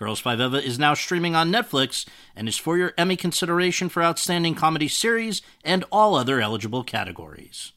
Girls Five Eva is now streaming on Netflix and is for your Emmy consideration for Outstanding Comedy Series and all other eligible categories.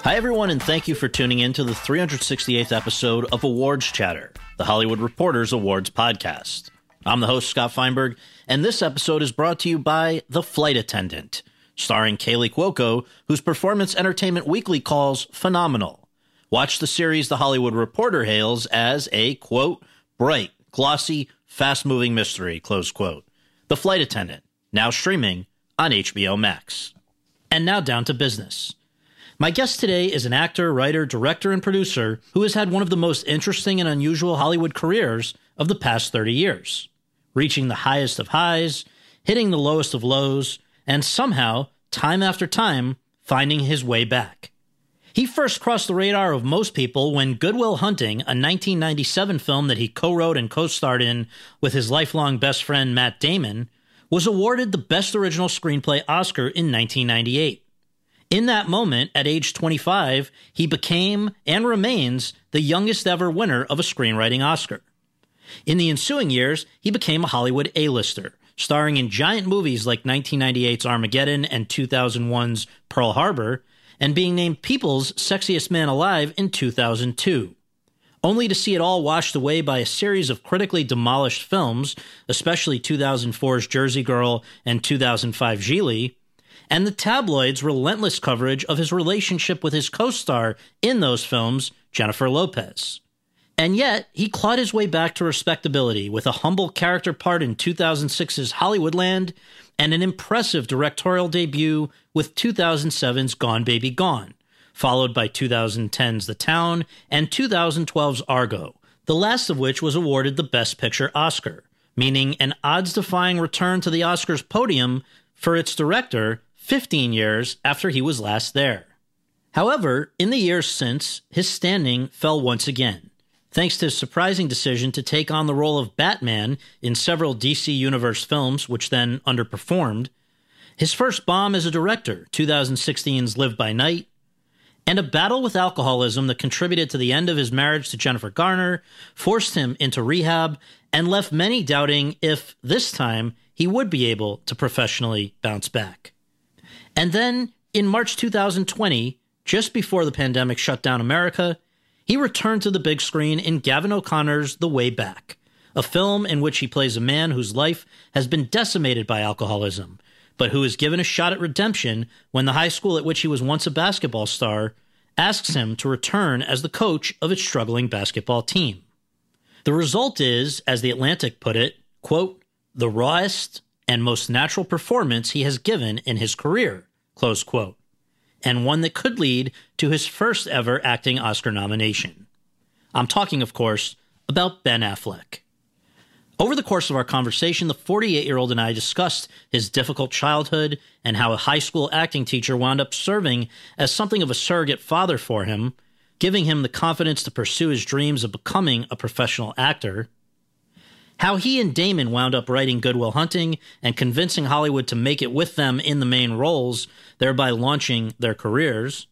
Hi, everyone, and thank you for tuning in to the 368th episode of Awards Chatter, the Hollywood Reporters Awards podcast. I'm the host, Scott Feinberg, and this episode is brought to you by The Flight Attendant, starring Kaley Cuoco, whose performance Entertainment Weekly calls phenomenal. Watch the series The Hollywood Reporter hails as a, quote, bright, glossy, fast moving mystery, close quote. The Flight Attendant, now streaming on HBO Max. And now down to business. My guest today is an actor, writer, director, and producer who has had one of the most interesting and unusual Hollywood careers of the past 30 years, reaching the highest of highs, hitting the lowest of lows, and somehow, time after time, finding his way back. He first crossed the radar of most people when Good Will Hunting, a 1997 film that he co wrote and co starred in with his lifelong best friend Matt Damon, was awarded the Best Original Screenplay Oscar in 1998. In that moment, at age 25, he became and remains the youngest ever winner of a screenwriting Oscar. In the ensuing years, he became a Hollywood A-lister, starring in giant movies like 1998's Armageddon and 2001's Pearl Harbor, and being named People's Sexiest Man Alive in 2002. Only to see it all washed away by a series of critically demolished films, especially 2004's Jersey Girl and 2005 Gigli, and the tabloids' relentless coverage of his relationship with his co star in those films, Jennifer Lopez. And yet, he clawed his way back to respectability with a humble character part in 2006's Hollywoodland and an impressive directorial debut with 2007's Gone Baby Gone, followed by 2010's The Town and 2012's Argo, the last of which was awarded the Best Picture Oscar, meaning an odds defying return to the Oscars podium for its director 15 years after he was last there. However, in the years since, his standing fell once again, thanks to his surprising decision to take on the role of Batman in several DC Universe films, which then underperformed, his first bomb as a director, 2016's Live by Night, and a battle with alcoholism that contributed to the end of his marriage to Jennifer Garner, forced him into rehab, and left many doubting if, this time, he would be able to professionally bounce back. And then in March 2020, just before the pandemic shut down America, he returned to the big screen in Gavin O'Connor's The Way Back, a film in which he plays a man whose life has been decimated by alcoholism, but who is given a shot at redemption when the high school at which he was once a basketball star asks him to return as the coach of its struggling basketball team. The result is, as The Atlantic put it, quote, the rawest, and most natural performance he has given in his career, close quote, and one that could lead to his first ever acting Oscar nomination. I'm talking, of course, about Ben Affleck. Over the course of our conversation, the 48 year old and I discussed his difficult childhood and how a high school acting teacher wound up serving as something of a surrogate father for him, giving him the confidence to pursue his dreams of becoming a professional actor how he and Damon wound up writing Good Will Hunting and convincing Hollywood to make it with them in the main roles, thereby launching their careers,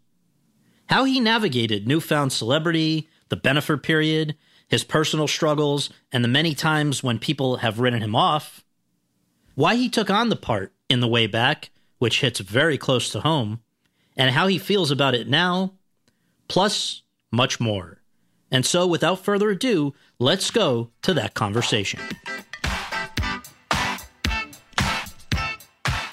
how he navigated newfound celebrity, the Bennifer period, his personal struggles, and the many times when people have written him off, why he took on the part in The Way Back, which hits very close to home, and how he feels about it now, plus much more. And so, without further ado, let's go to that conversation.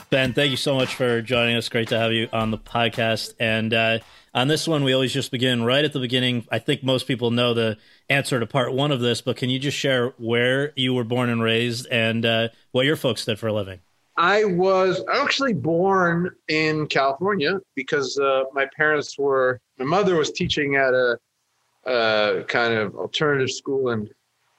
Ben, thank you so much for joining us. Great to have you on the podcast. And uh, on this one, we always just begin right at the beginning. I think most people know the answer to part one of this, but can you just share where you were born and raised and uh, what your folks did for a living? I was actually born in California because uh, my parents were, my mother was teaching at a uh, kind of alternative school in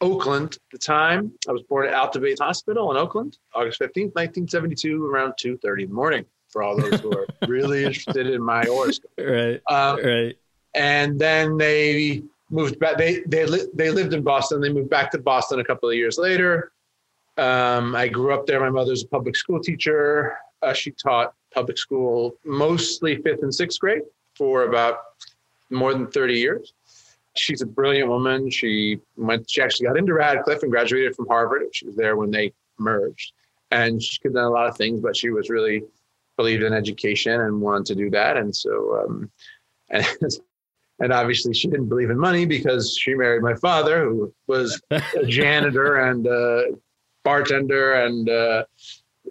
Oakland at the time. I was born at Alta Hospital in Oakland, August 15th, 1972, around 2.30 in the morning, for all those who are really interested in my horoscope. Right, um, right. And then they moved back. They, they, li- they lived in Boston. They moved back to Boston a couple of years later. Um, I grew up there. My mother's a public school teacher. Uh, she taught public school mostly fifth and sixth grade for about more than 30 years she's a brilliant woman. She went. She actually got into Radcliffe and graduated from Harvard. She was there when they merged, and she could have done a lot of things, but she was really believed in education and wanted to do that. And so, um, and and obviously she didn't believe in money because she married my father, who was a janitor and a bartender and. Uh,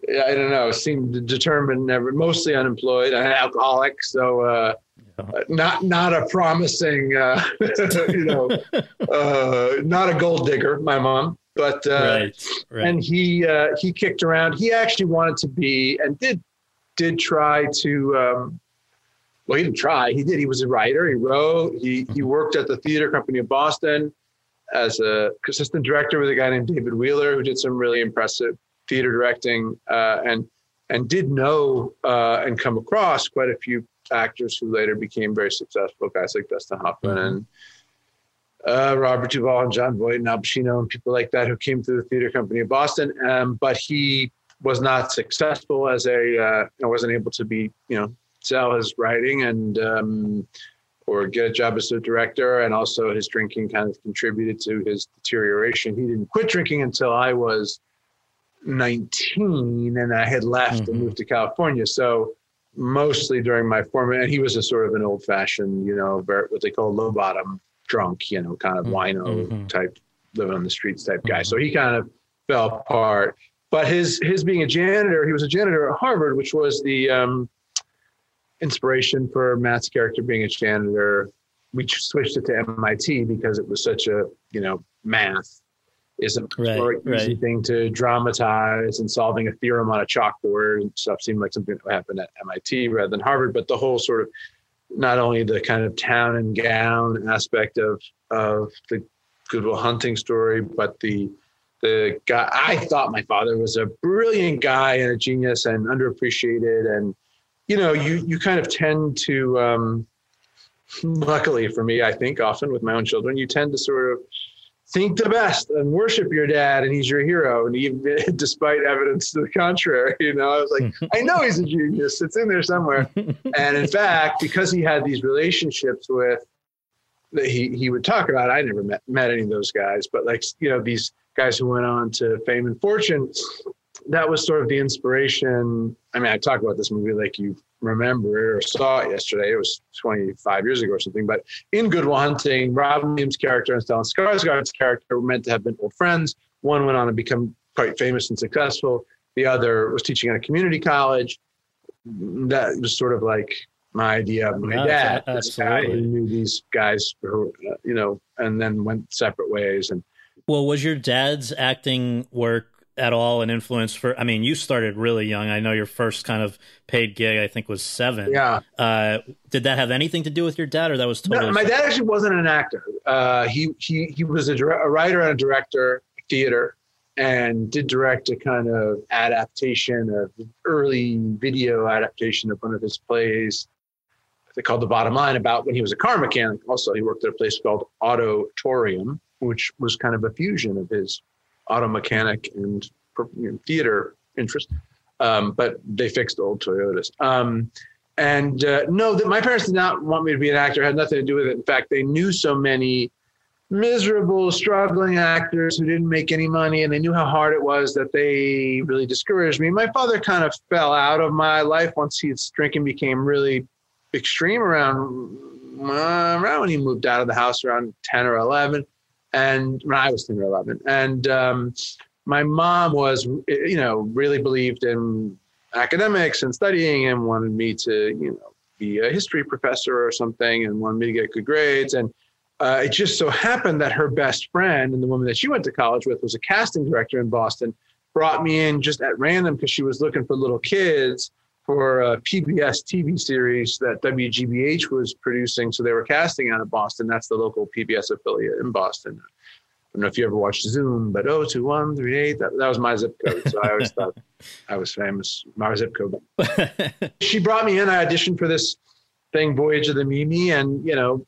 I don't know, seemed determined, never mostly unemployed, an alcoholic. So uh, uh, not not a promising, uh, you know, uh, not a gold digger. My mom, but uh, right, right. and he uh, he kicked around. He actually wanted to be and did did try to. Um, well, he didn't try. He did. He was a writer. He wrote. He he worked at the theater company of Boston as a assistant director with a guy named David Wheeler, who did some really impressive theater directing, uh, and and did know and come across quite a few actors who later became very successful, guys like Dustin Hoffman mm-hmm. and uh, Robert Duvall and Jon Voight and Al Pacino and people like that who came through the theater company of Boston. Um, but he was not successful as a, uh, wasn't able to be, you know, sell his writing and, um, or get a job as a director. And also his drinking kind of contributed to his deterioration. He didn't quit drinking until I was 19 and I had left mm-hmm. and moved to California. So mostly during my former, and he was a sort of an old fashioned, you know, very, what they call low bottom drunk, you know, kind of mm-hmm. wino mm-hmm. type, living on the streets type guy. So he kind of fell apart. But his his being a janitor, he was a janitor at Harvard, which was the um, inspiration for Matt's character being a janitor. We switched it to MIT because it was such a you know math is a right, easy right. thing to dramatize and solving a theorem on a chalkboard and stuff seemed like something that would happen at MIT rather than Harvard. But the whole sort of not only the kind of town and gown aspect of of the Good Will Hunting story, but the the guy I thought my father was a brilliant guy and a genius and underappreciated and you know you you kind of tend to um, luckily for me I think often with my own children you tend to sort of think the best and worship your dad and he's your hero and even despite evidence to the contrary you know? I was like i know he's a genius. It's in there somewhere. And in fact because he had these relationships with that he, he would talk about i never met, met any of those guys but like you know these guys who went on to fame and fortune that was sort of the inspiration. I mean i talk about this movie like you remember or saw it yesterday. It was 25 years ago or something. But in Good Will Hunting, Rob Williams' character and Stellan Skarsgård's character were meant to have been old friends. One went on to become quite famous and successful. The other was teaching at a community college. That was sort of like my idea of my no, dad. This guy who knew these guys, who, uh, you know, and then went separate ways. And well, was your dad's acting work at all an influence for? I mean, you started really young. I know your first kind of paid gig, I think, was seven. Yeah. Uh, did that have anything to do with your dad, or that was totally? No, my dad actually wasn't an actor. Uh, he he he was a, a writer and a director, theater, and did direct a kind of adaptation of early video adaptation of one of his plays. They called The Bottom Line about when he was a car mechanic. Also, he worked at a place called Autotorium, which was kind of a fusion of his auto mechanic and you know, theater interest. Um, but they fixed old Toyotas. Um, and uh, no, that my parents did not want me to be an actor. Had nothing to do with it. In fact, they knew so many miserable, struggling actors who didn't make any money, and they knew how hard it was that they really discouraged me. My father kind of fell out of my life once his drinking became really extreme around uh, around when he moved out of the house around ten or eleven and when I was 10 or 11. And um, my mom was, you know, really believed in academics and studying and wanted me to, you know, be a history professor or something and wanted me to get good grades. And uh, it just so happened that her best friend and the woman that she went to college with was a casting director in Boston, brought me in just at random because she was looking for little kids for a PBS TV series that WGBH was producing. So they were casting out of Boston. That's the local PBS affiliate in Boston. I don't know if you ever watched Zoom, but 02138, that, that was my zip code. So I always thought I was famous. My zip code. she brought me in. I auditioned for this thing, Voyage of the Mimi, and you know,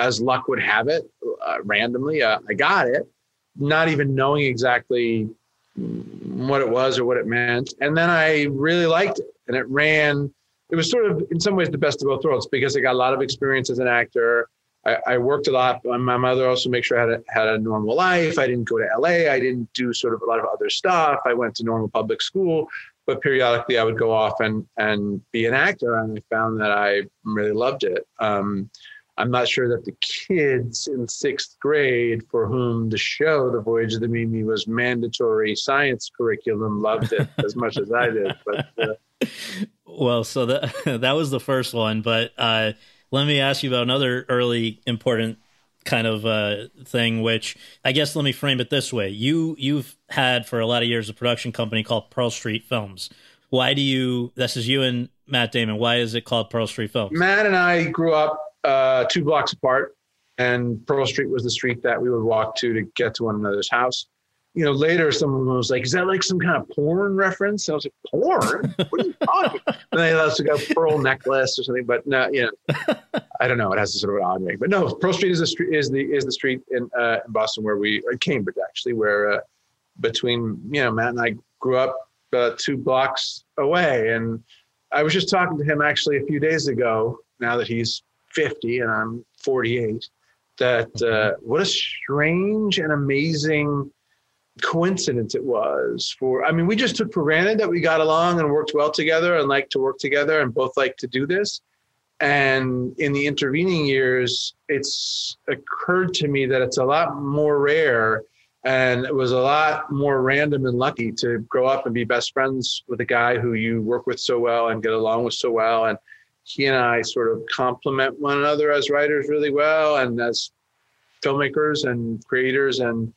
as luck would have it, uh, randomly, uh, I got it, not even knowing exactly what it was or what it meant. And then I really liked it. And it ran, it was sort of in some ways the best of both worlds because I got a lot of experience as an actor. I, I worked a lot. My mother also made sure I had a, had a normal life. I didn't go to LA. I didn't do sort of a lot of other stuff. I went to normal public school, but periodically I would go off and, and be an actor. And I found that I really loved it. Um, I'm not sure that the kids in sixth grade for whom the show, The Voyage of the Mimi, was mandatory science curriculum loved it as much as I did. But uh, well, so that that was the first one, but uh, let me ask you about another early important kind of uh, thing. Which I guess let me frame it this way: you you've had for a lot of years a production company called Pearl Street Films. Why do you? This is you and Matt Damon. Why is it called Pearl Street Films? Matt and I grew up uh, two blocks apart, and Pearl Street was the street that we would walk to to get to one another's house. You know, later someone was like, "Is that like some kind of porn reference?" And I was like, "Porn? What are you talking?" About? and they us go pearl necklace or something, but no, you know, I don't know. It has a sort of an odd ring, but no, Pearl Street is the street is the is the street in uh, in Boston where we in Cambridge actually, where uh, between you know Matt and I grew up uh, two blocks away, and I was just talking to him actually a few days ago. Now that he's 50 and I'm 48, that uh, what a strange and amazing coincidence it was for i mean we just took for granted that we got along and worked well together and liked to work together and both like to do this. And in the intervening years it's occurred to me that it's a lot more rare and it was a lot more random and lucky to grow up and be best friends with a guy who you work with so well and get along with so well. And he and I sort of complement one another as writers really well and as filmmakers and creators and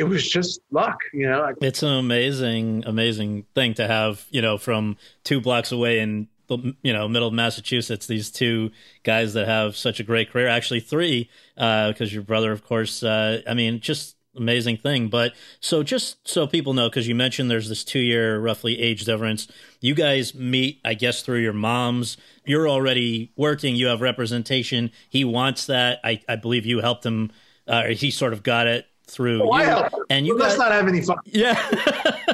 it was just luck, you know. It's an amazing, amazing thing to have, you know, from two blocks away in the you know middle of Massachusetts. These two guys that have such a great career, actually three, because uh, your brother, of course. Uh, I mean, just amazing thing. But so just so people know, because you mentioned there's this two year roughly age difference. You guys meet, I guess, through your moms. You're already working. You have representation. He wants that. I, I believe you helped him. Uh, he sort of got it through oh, you. And you got, let's not have any fun. Yeah.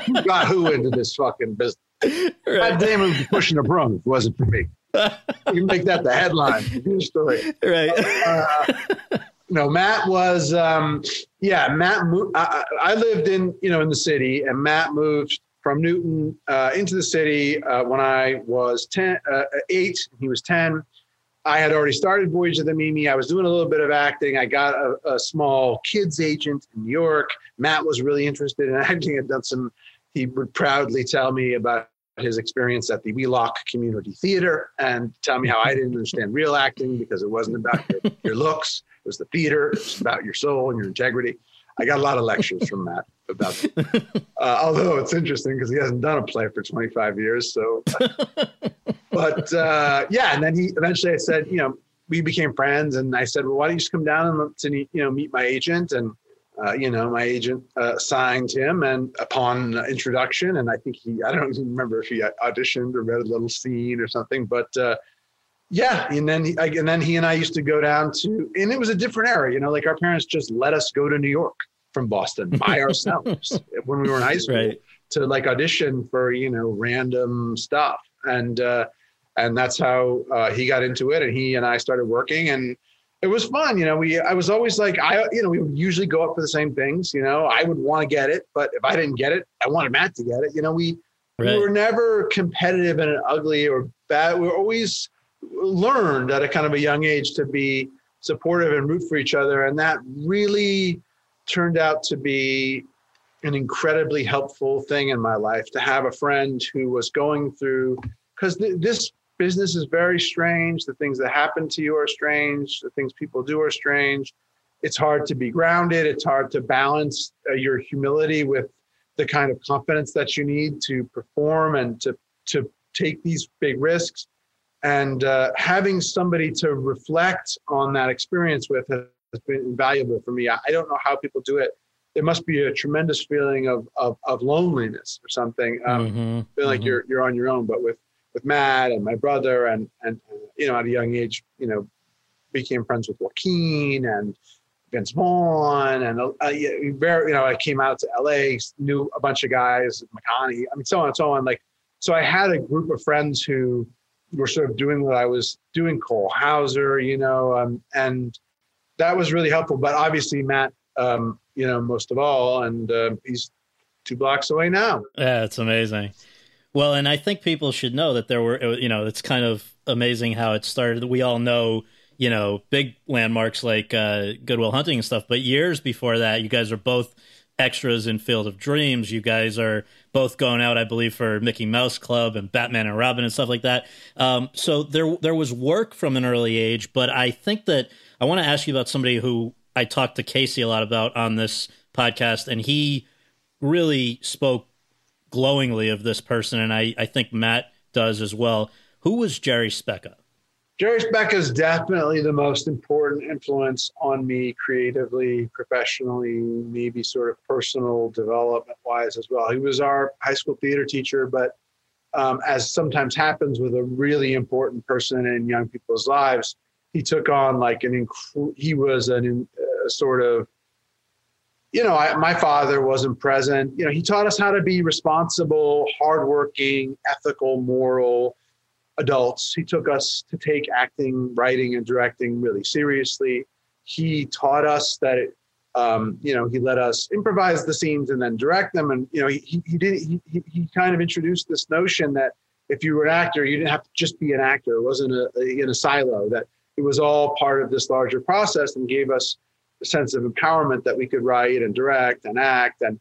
who got who into this fucking business? Right. God damn it, pushing a broom. It wasn't for me. You make that the headline your story. Right. Uh, no, Matt was, um, yeah, Matt. Moved, I, I, lived in, you know, in the city, and Matt moved from Newton uh, into the city uh, when I was 10, uh, eight. He was ten. I had already started Voyage of the Mimi. I was doing a little bit of acting. I got a, a small kids agent in New York. Matt was really interested in acting. Had done some. He would proudly tell me about his experience at the Wheelock Community Theater and tell me how I didn't understand real acting because it wasn't about your, your looks it was the theater. It's about your soul and your integrity. I got a lot of lectures from Matt about. Uh, although it's interesting because he hasn't done a play for 25 years. So, but uh, yeah, and then he eventually I said, you know, we became friends, and I said, well, why don't you just come down and to you know meet my agent and. Uh, you know, my agent uh, signed him, and upon introduction, and I think he—I don't even remember if he auditioned or read a little scene or something, but uh, yeah, and then he, and then he and I used to go down to, and it was a different era. You know, like our parents just let us go to New York from Boston by ourselves when we were in high school right. to like audition for you know random stuff, and uh, and that's how uh, he got into it, and he and I started working, and it was fun. You know, we I was always like I you know we would usually go up for the same things. You know, I would want to get it, but if I didn't get it, I wanted Matt to get it. You know, we right. we were never competitive and ugly or bad. We were always learned at a kind of a young age to be supportive and root for each other. And that really turned out to be an incredibly helpful thing in my life to have a friend who was going through, because th- this business is very strange. The things that happen to you are strange. The things people do are strange. It's hard to be grounded. It's hard to balance uh, your humility with the kind of confidence that you need to perform and to to take these big risks. And uh, having somebody to reflect on that experience with has been invaluable for me. I, I don't know how people do it. There must be a tremendous feeling of of, of loneliness or something. Um, mm-hmm. Feel like mm-hmm. you're you're on your own. But with with Matt and my brother and and you know at a young age, you know, became friends with Joaquin and Vince Vaughn and uh, very, you know, I came out to LA, knew a bunch of guys, McConaughey, I mean, so on and so on. Like, so I had a group of friends who were sort of doing what I was doing, Cole Hauser, you know, um, and that was really helpful. But obviously, Matt, um, you know, most of all, and uh, he's two blocks away now. Yeah, it's amazing. Well, and I think people should know that there were, you know, it's kind of amazing how it started. We all know you know, big landmarks like uh, Good Will Hunting and stuff. But years before that, you guys are both extras in Field of Dreams. You guys are both going out, I believe, for Mickey Mouse Club and Batman and Robin and stuff like that. Um, so there there was work from an early age. But I think that I want to ask you about somebody who I talked to Casey a lot about on this podcast, and he really spoke glowingly of this person, and I, I think Matt does as well. Who was Jerry Speca? Jerry Speca is definitely the most important influence on me creatively, professionally, maybe sort of personal development wise as well. He was our high school theater teacher, but um, as sometimes happens with a really important person in young people's lives, he took on like an inc- he was an uh, sort of you know I, my father wasn't present you know he taught us how to be responsible hardworking ethical moral adults. He took us to take acting, writing, and directing really seriously. He taught us that, it, um, you know, he let us improvise the scenes and then direct them. And, you know, he, he did, he, he kind of introduced this notion that if you were an actor, you didn't have to just be an actor. It wasn't a, in a silo, that it was all part of this larger process and gave us a sense of empowerment that we could write and direct and act. And,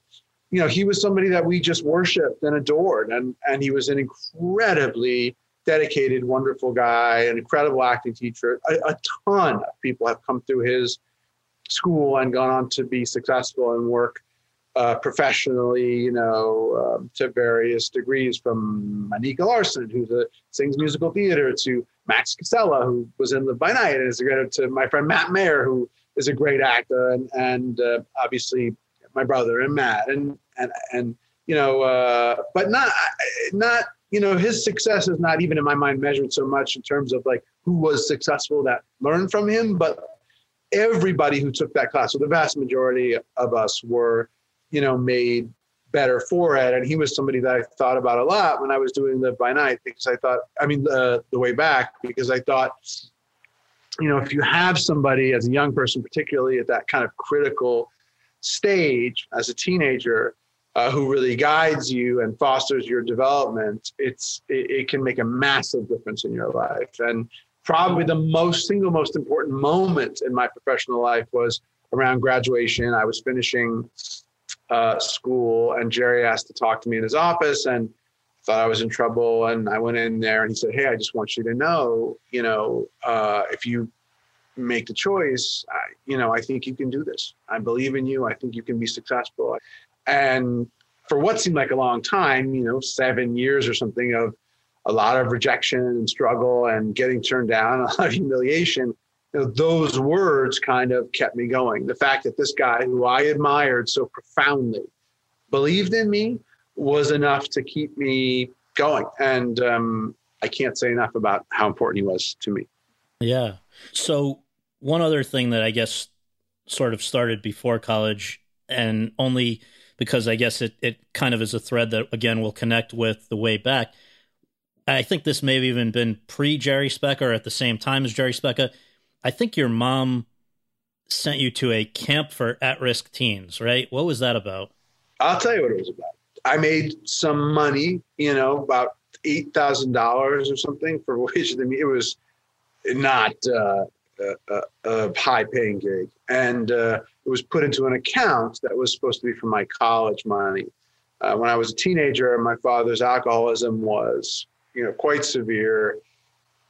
you know, he was somebody that we just worshiped and adored. And, and he was an incredibly dedicated, wonderful guy, an incredible acting teacher. A, a, ton of people have come through his school and gone on to be successful and work uh, professionally, you know, um, to various degrees from Anika Larsen, who sings musical theater, to Max Casella, who was in Live by Night, and is a to my friend Matt Mayer, who is a great actor, and, and uh, obviously my brother and Matt, and and and you know, uh, but not not you know, his success is not even in my mind measured so much in terms of like who was successful that learned from him, but everybody who took that class, so the vast majority of us were, you know, made better for it. And he was somebody that I thought about a lot when I was doing Live by Night because I thought, I mean, the, the way back, because I thought, you know, if you have somebody as a young person, particularly at that kind of critical stage as a teenager, uh, who really guides you and fosters your development, it's it, it, can make a massive difference in your life. And probably the most single most important moment in my professional life was around graduation. I was finishing uh, school, and Jerry asked to talk to me in his office, and thought I was in trouble. And I went in there, and he said, "Hey, I just want you to know, you know, uh, if you." make the choice I, you know i think you can do this i believe in you i think you can be successful and for what seemed like a long time, you know, seven years or something of a lot of rejection and struggle and getting turned down, a lot of humiliation, you know, those words kind of kept me going. The fact that this guy who I admired so profoundly believed in me was enough to keep me going. And um, I can't say enough about how important he was to me. Yeah. So, one other thing that I guess sort of started before college and only because I guess it, it kind of is a thread that again will connect with the way back. I think this may have even been pre Jerry Speca at the same time as Jerry Speca. I think your mom sent you to a camp for at risk teens, right? What was that about? I'll tell you what it was about. I made some money, you know, about eight thousand dollars or something for which it was not uh, a, a high paying gig. And uh, it was put into an account that was supposed to be for my college money. Uh, when I was a teenager, my father's alcoholism was, you know, quite severe.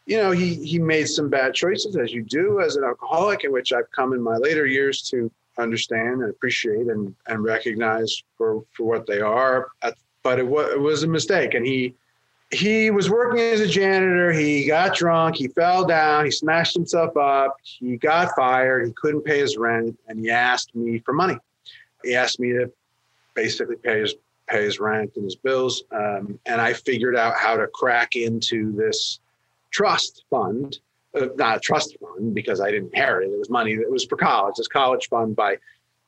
You know, he, he made some bad choices, as you do as an alcoholic, in which I've come in my later years to understand and appreciate and, and recognize for, for what they are. But it was, it was a mistake. And he, he was working as a janitor. He got drunk. He fell down. He smashed himself up. He got fired. He couldn't pay his rent, and he asked me for money. He asked me to basically pay his pay his rent and his bills. Um, and I figured out how to crack into this trust fund, uh, not a trust fund because I didn't inherit it. It was money that was for college. This college fund by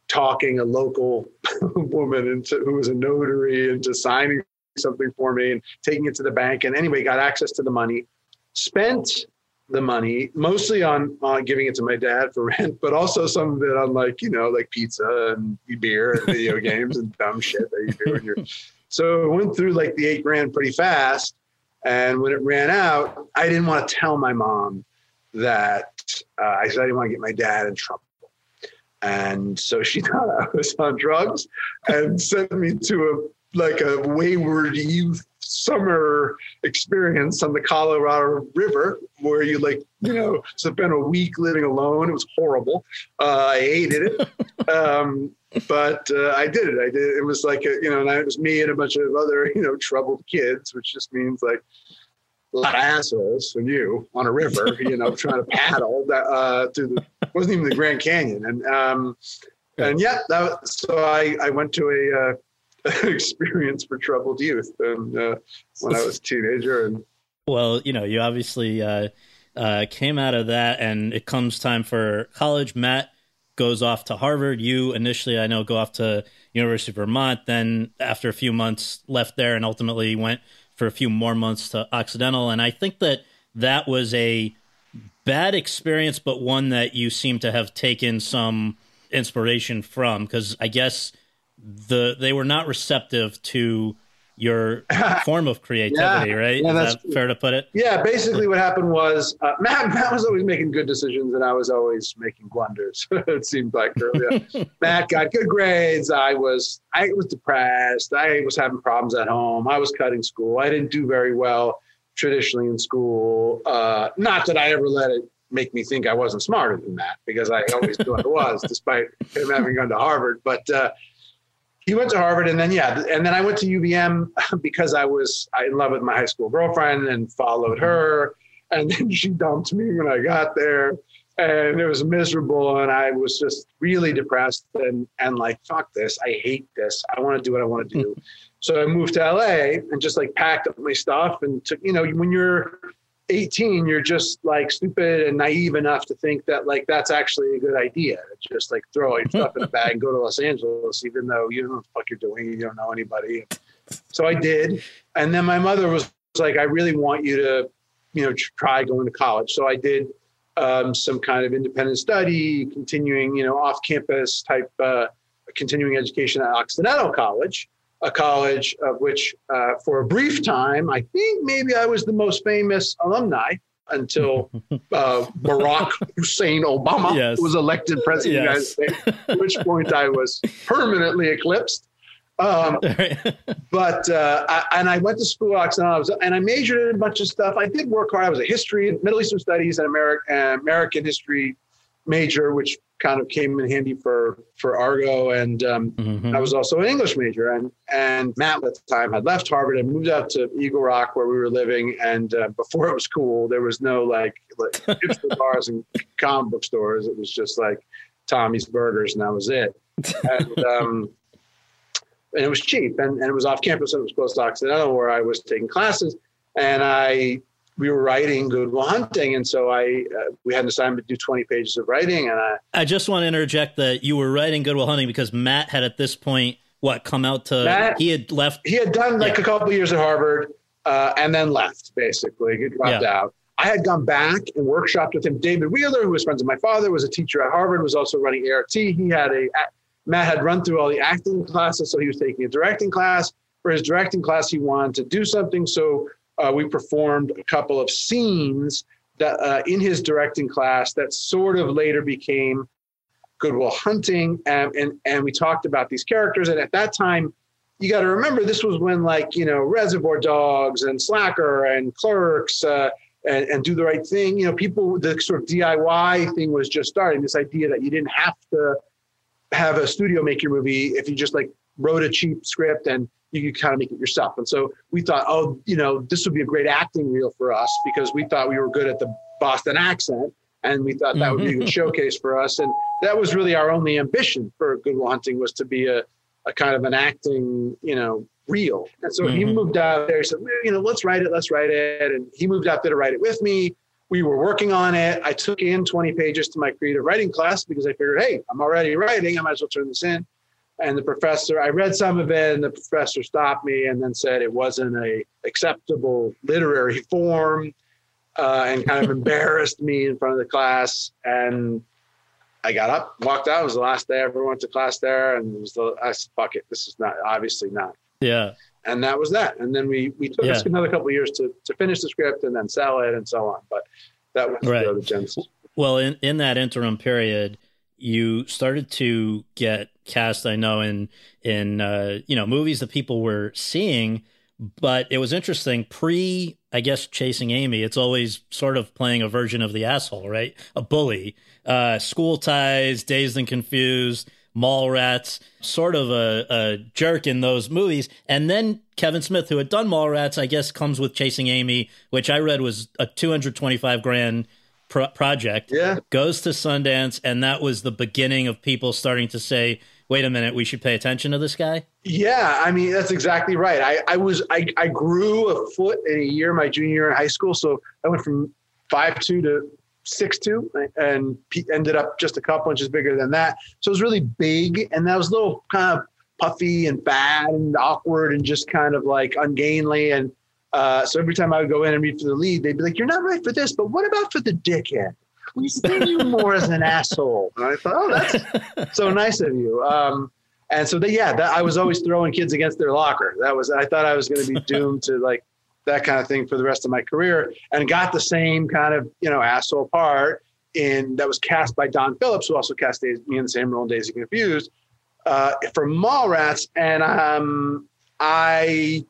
talking a local woman into who was a notary into signing something for me and taking it to the bank. And anyway, got access to the money, spent the money mostly on on giving it to my dad for rent, but also some of it on like you know like pizza and beer and video games and dumb shit that you do when you're. So it went through like the eight grand pretty fast, and when it ran out, I didn't want to tell my mom that uh, I said I didn't want to get my dad in trouble. And so she thought I was on drugs and sent me to a like a wayward youth summer experience on the Colorado River where you like, you know, spent a week living alone. It was horrible. Uh, I hated it. um, but uh, I did it. I did. It it was like, a, you know, and it was me and a bunch of other, you know, troubled kids, which just means like a lot of assholes and you on a river, you know, trying to paddle that uh, to the, wasn't even the Grand Canyon. And, um, and yeah, that, so I, I went to a, uh, experience for troubled youth uh, when I was a teenager. And well, you know, you obviously uh, uh, came out of that, and it comes time for college. Matt goes off to Harvard. You initially, I know, go off to University of Vermont. Then, after a few months, left there, and ultimately went for a few more months to Occidental. And I think that that was a bad experience, but one that you seem to have taken some inspiration from because I guess the they were not receptive to your form of creativity, yeah, right? Yeah, Is that's that fair to put it? Yeah, basically what happened was uh, Matt, Matt was always making good decisions and I was always making blunders. it seemed like earlier. Matt got good grades. I was I was depressed. I was having problems at home. I was cutting school. I didn't do very well traditionally in school. Uh, not that I ever let it make me think I wasn't smarter than that because I always thought I was, despite him having gone to Harvard. But uh, he went to Harvard, and then yeah, and then I went to UVM because I was in love with my high school girlfriend and followed mm-hmm. her, and then she dumped me when I got there, and it was miserable, and I was just really depressed and and like fuck this, I hate this, I want to do what I want to do, mm-hmm. so I moved to LA and just like packed up my stuff and took you know when you're 18 you're just like stupid and naive enough to think that like that's actually a good idea. Just like throw your stuff in a bag and go to los angeles even though you don't know what the fuck you're doing you don't know anybody. So i did. And then my mother was like i really want you to you know try going to college. So i did um, some kind of independent study continuing you know off campus type uh, continuing education at occidental college a college of which, uh, for a brief time, I think maybe I was the most famous alumni until uh, Barack Hussein Obama yes. was elected president yes. of the United States, at which point I was permanently eclipsed. Um, but uh, I, and I went to school at Occidental, and I majored in a bunch of stuff. I did work hard. I was a history, Middle Eastern studies, and American American history major, which kind of came in handy for for Argo. And um, mm-hmm. I was also an English major. And and Matt at the time had left Harvard and moved out to Eagle Rock where we were living. And uh, before it was cool, there was no like, like bars and comic book stores. It was just like Tommy's Burgers, and that was it. And um, and it was cheap, and, and it was off campus, and it was close to Occidental where I was taking classes. And I we were writing Good Will Hunting, and so I uh, we had an assignment to do twenty pages of writing, and I. I just want to interject that you were writing Good Will Hunting because Matt had at this point what come out to Matt, he had left. He had done like yeah. a couple years at Harvard, uh, and then left basically. He dropped yeah. out. I had gone back and workshopped with him. David Wheeler, who was friends with my father, was a teacher at Harvard, was also running ART. He had a Matt had run through all the acting classes, so he was taking a directing class. For his directing class, he wanted to do something, so uh, we performed a couple of scenes that uh, in his directing class that sort of later became Good Will Hunting, and, and and we talked about these characters. And at that time, you got to remember this was when like you know Reservoir Dogs and Slacker and Clerks. Uh, and, and do the right thing. You know, people, the sort of DIY thing was just starting. This idea that you didn't have to have a studio make your movie if you just like wrote a cheap script and you could kind of make it yourself. And so we thought, oh, you know, this would be a great acting reel for us because we thought we were good at the Boston accent. And we thought that would be a good showcase for us. And that was really our only ambition for Good Will Hunting was to be a, a kind of an acting, you know, reel. And so mm-hmm. he moved out there. He said, you know, let's write it, let's write it. And he moved out there to write it with me. We were working on it. I took in 20 pages to my creative writing class because I figured, hey, I'm already writing. I might as well turn this in. And the professor, I read some of it, and the professor stopped me and then said it wasn't a acceptable literary form, uh, and kind of embarrassed me in front of the class. And I got up, walked out. It was the last day I ever went to class there, and it was the I said, "Fuck it, this is not obviously not." Yeah. And that was that. And then we we took yeah. us another couple of years to to finish the script and then sell it and so on. But that was right. the genesis. Well, in in that interim period, you started to get cast. I know in in uh, you know movies that people were seeing, but it was interesting pre. I guess chasing Amy. It's always sort of playing a version of the asshole, right? A bully. Uh, school ties, dazed and confused. Mallrats, sort of a, a, jerk in those movies. And then Kevin Smith, who had done Mallrats, I guess comes with Chasing Amy, which I read was a 225 grand pro- project. Yeah. Goes to Sundance, and that was the beginning of people starting to say, wait a minute, we should pay attention to this guy? Yeah, I mean that's exactly right. I, I was I, I grew a foot in a year my junior year in high school, so I went from five two to six two and ended up just a couple inches bigger than that. So it was really big, and that was a little kind of puffy and fat and awkward and just kind of like ungainly and uh, so every time I would go in and read for the lead, they'd be like, "You're not right for this, but what about for the dickhead? We see you more as an asshole." And I thought, "Oh, that's so nice of you." Um, and so, they, yeah, that, I was always throwing kids against their locker. That was I thought I was going to be doomed to like that kind of thing for the rest of my career, and got the same kind of you know asshole part in that was cast by Don Phillips, who also cast me in the same role in and Confused uh, for Mallrats, and um, I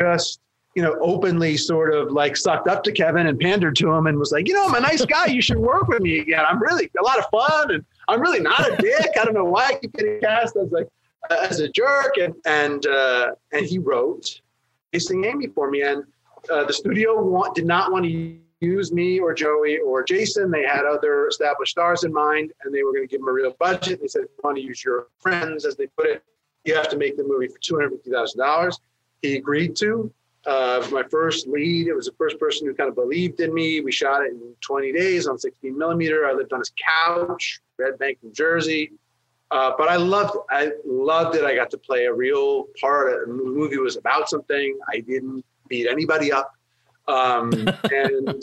just you know, openly sort of like sucked up to Kevin and pandered to him and was like, you know, I'm a nice guy. You should work with me again. I'm really a lot of fun and I'm really not a dick. I don't know why I keep getting cast as like as a jerk. And and uh, and he wrote Chasing Amy for me. And uh, the studio want, did not want to use me or Joey or Jason. They had other established stars in mind, and they were going to give them a real budget. They said, if you want to use your friends, as they put it, you have to make the movie for two hundred fifty thousand dollars. He agreed to uh, my first lead. It was the first person who kind of believed in me. We shot it in 20 days on 16 millimeter. I lived on his couch, Red Bank, New Jersey. Uh, but I loved it. I loved it. I got to play a real part. The movie was about something. I didn't beat anybody up. Um, and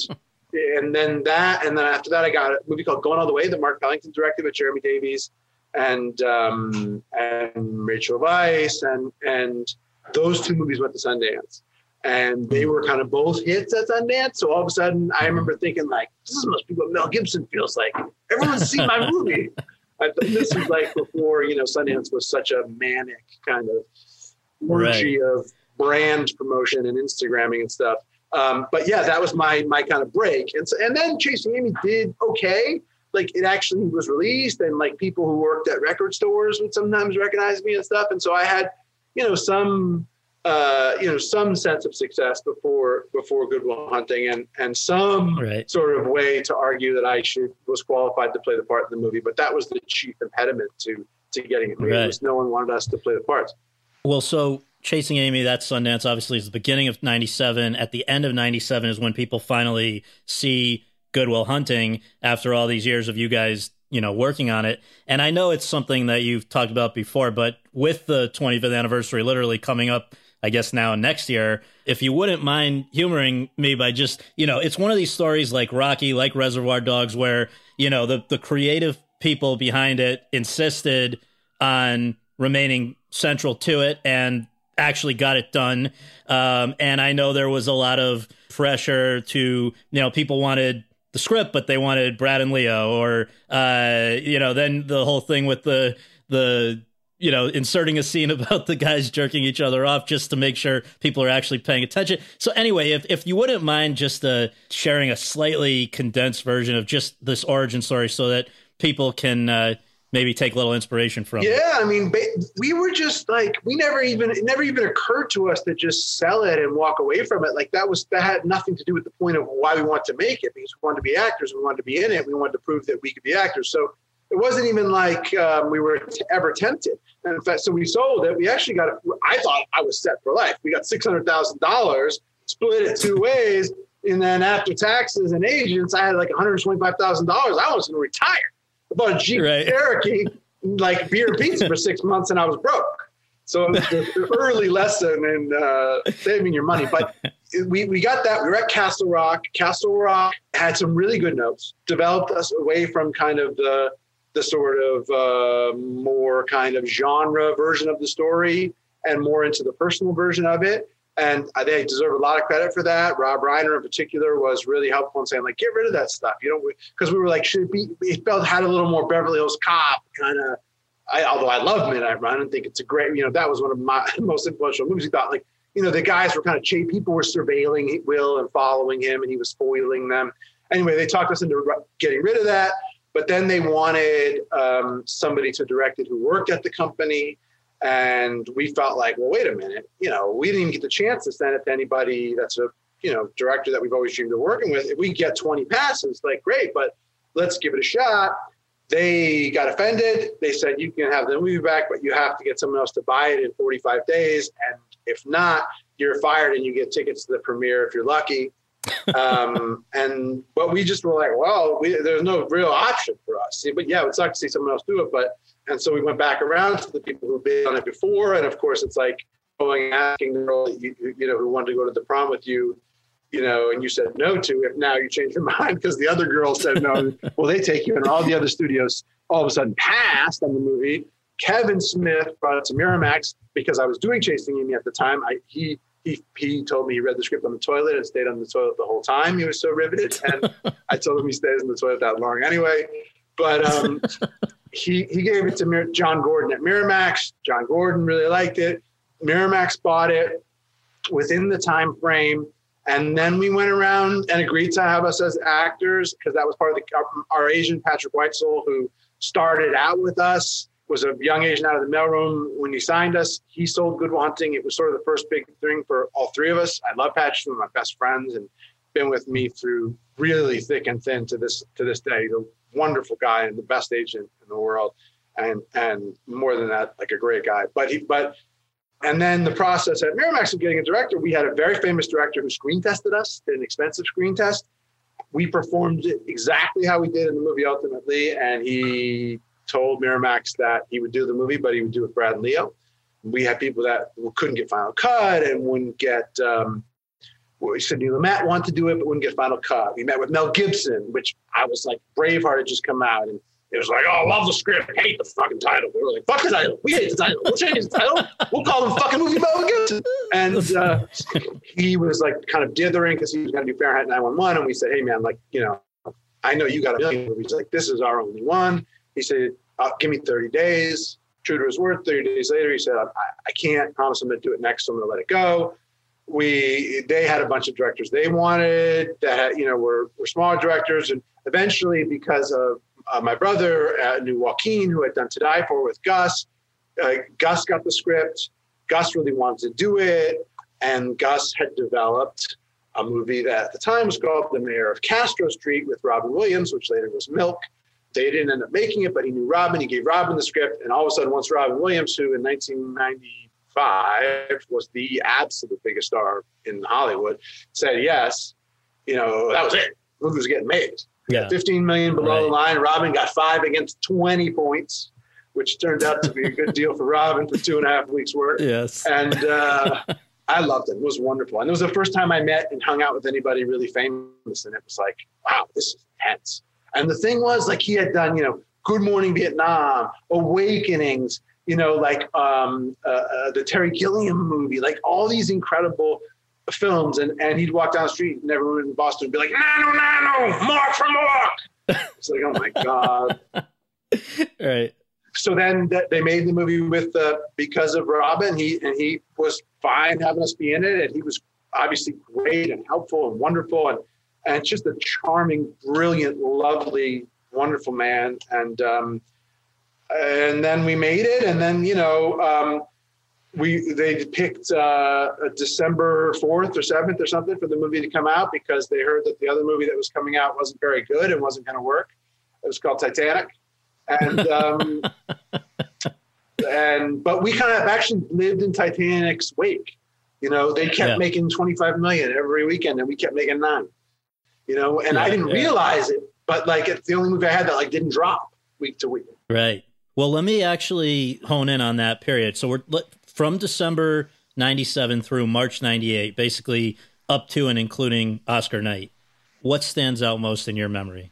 and then that, and then after that, I got a movie called Going All the Way that Mark Pellington directed with Jeremy Davies and um, and Rachel Weisz, and and those two movies went to Sundance and they were kind of both hits at Sundance. So all of a sudden, I remember thinking like, "This must be what Mel Gibson feels like. Everyone's seen my movie." I think this was like before you know Sundance was such a manic kind of orgy right. of brand promotion and Instagramming and stuff. Um, but yeah, that was my my kind of break. And so, and then Chasing Amy did okay. Like it actually was released, and like people who worked at record stores would sometimes recognize me and stuff. And so I had, you know, some uh, you know some sense of success before before Good Will Hunting and and some right. sort of way to argue that I should was qualified to play the part in the movie, but that was the chief impediment to to getting it. Right. Was no one wanted us to play the parts. Well, so Chasing Amy, that Sundance obviously is the beginning of '97. At the end of '97 is when people finally see Good Will Hunting after all these years of you guys you know working on it and i know it's something that you've talked about before but with the 25th anniversary literally coming up I guess now next year. If you wouldn't mind humoring me by just, you know, it's one of these stories like Rocky, like Reservoir Dogs, where, you know, the, the creative people behind it insisted on remaining central to it and actually got it done. Um, and I know there was a lot of pressure to, you know, people wanted the script, but they wanted Brad and Leo, or uh, you know, then the whole thing with the the you know, inserting a scene about the guys jerking each other off just to make sure people are actually paying attention. So anyway, if if you wouldn't mind just uh, sharing a slightly condensed version of just this origin story, so that people can uh, maybe take a little inspiration from. Yeah, I mean, we were just like we never even it never even occurred to us to just sell it and walk away from it. Like that was that had nothing to do with the point of why we want to make it because we wanted to be actors, we wanted to be in it, we wanted to prove that we could be actors. So it wasn't even like um, we were t- ever tempted. And in fact, so we sold it. We actually got. I thought I was set for life. We got six hundred thousand dollars, split it two ways, and then after taxes and agents, I had like one hundred twenty-five thousand dollars. I was going to retire. I bought a Jeep right. Cherokee, like beer and pizza for six months, and I was broke. So it was the early lesson in uh, saving your money. But we, we got that. We were at Castle Rock. Castle Rock had some really good notes, developed us away from kind of the the sort of uh, more kind of genre version of the story and more into the personal version of it. And they deserve a lot of credit for that. Rob Reiner in particular was really helpful in saying like, get rid of that stuff. You know, because we were like, should it be? It felt had a little more Beverly Hills Cop kind of. I, although I love Midnight Run and think it's a great, you know, that was one of my most influential movies. We thought like, you know, the guys were kind of cheap. People were surveilling Will and following him, and he was foiling them. Anyway, they talked us into getting rid of that. But then they wanted um, somebody to direct it who worked at the company. And we felt like, well, wait a minute, you know, we didn't even get the chance to send it to anybody that's a, you know, director that we've always dreamed of working with. If we get 20 passes, like, great, but let's give it a shot. They got offended. They said, you can have the movie back, but you have to get someone else to buy it in 45 days. And if not, you're fired and you get tickets to the premiere if you're lucky um, and but we just were like, well, we, there's no real option for us. But yeah, it's like to see someone else do it. But and so we went back around to the people who've been on it before, and of course, it's like going asking the girl that you, you know who wanted to go to the prom with you, you know, and you said no to. If now you change your mind because the other girl said no, well, they take you, and all the other studios all of a sudden passed on the movie. Kevin Smith brought it to Miramax because I was doing Chasing Amy at the time. I, he he, he told me he read the script on the toilet and stayed on the toilet the whole time. He was so riveted. And I told him he stays in the toilet that long anyway. But um, he, he gave it to Mir- John Gordon at Miramax. John Gordon really liked it. Miramax bought it within the time frame. And then we went around and agreed to have us as actors because that was part of the, our, our Asian Patrick Whitesell, who started out with us was a young Asian out of the mailroom when he signed us. He sold Good Will Hunting. It was sort of the first big thing for all three of us. I love Patrick, one of my best friends, and been with me through really thick and thin to this to this day. He's a wonderful guy and the best agent in the world, and and more than that, like a great guy. But he but and then the process at Miramax of getting a director, we had a very famous director who screen tested us, did an expensive screen test. We performed exactly how we did in the movie ultimately, and he told Miramax that he would do the movie, but he would do it with Brad and Leo. We had people that couldn't get final cut and wouldn't get. Um, Sidney Lumet wanted to do it, but wouldn't get final cut. We met with Mel Gibson, which I was like, Braveheart had just come out, and it was like, oh, love the script, hate the fucking title. We were like, fuck the title. We hate the title. We'll change the title. We'll call them fucking movie Mel Gibson. And uh, he was like kind of dithering because he was going to do Fahrenheit 911. And we said, hey, man, like, you know, I know you got a million movies. Like, this is our only one. He said, uh, give me 30 days. True to his word, 30 days later, he said, I, I can't promise I'm going to do it next, so I'm going to let it go. We, they had a bunch of directors they wanted that, you know, were, were smaller directors. And eventually, because of uh, my brother uh, knew Joaquin, who had done To Die For with Gus, uh, Gus got the script. Gus really wanted to do it. And Gus had developed a movie that at the time was called The Mayor of Castro Street with Robin Williams, which later was Milk. They didn't end up making it, but he knew Robin. He gave Robin the script, and all of a sudden, once Robin Williams, who in 1995 was the absolute biggest star in Hollywood, said yes, you know that was it. The movie was getting made. Yeah. 15 million below right. the line. Robin got five against 20 points, which turned out to be a good deal for Robin for two and a half weeks' work. Yes. And uh, I loved it. It was wonderful. And it was the first time I met and hung out with anybody really famous. And it was like, wow, this is intense. And the thing was, like, he had done, you know, Good Morning Vietnam, Awakenings, you know, like um, uh, uh, the Terry Gilliam movie, like all these incredible films. And, and he'd walk down the street and everyone in Boston would be like, Nanu, Nanu, Mork from Ork. it's like, oh my God. right. So then they made the movie with, uh, because of Robin, he, and he was fine having us be in it. And he was obviously great and helpful and wonderful. And, and just a charming, brilliant, lovely, wonderful man. And um, and then we made it, and then you know. Um, we they picked uh, December fourth or seventh or something for the movie to come out because they heard that the other movie that was coming out wasn't very good and wasn't going to work. It was called Titanic, and um, and but we kind of actually lived in Titanic's wake. You know, they kept yeah. making 25 million every weekend and we kept making nine. You know, and yeah, I didn't yeah. realize it, but like it's the only movie I had that like didn't drop week to week. Right. Well, let me actually hone in on that period. So we're from December 97 through March 98, basically up to and including Oscar night. What stands out most in your memory?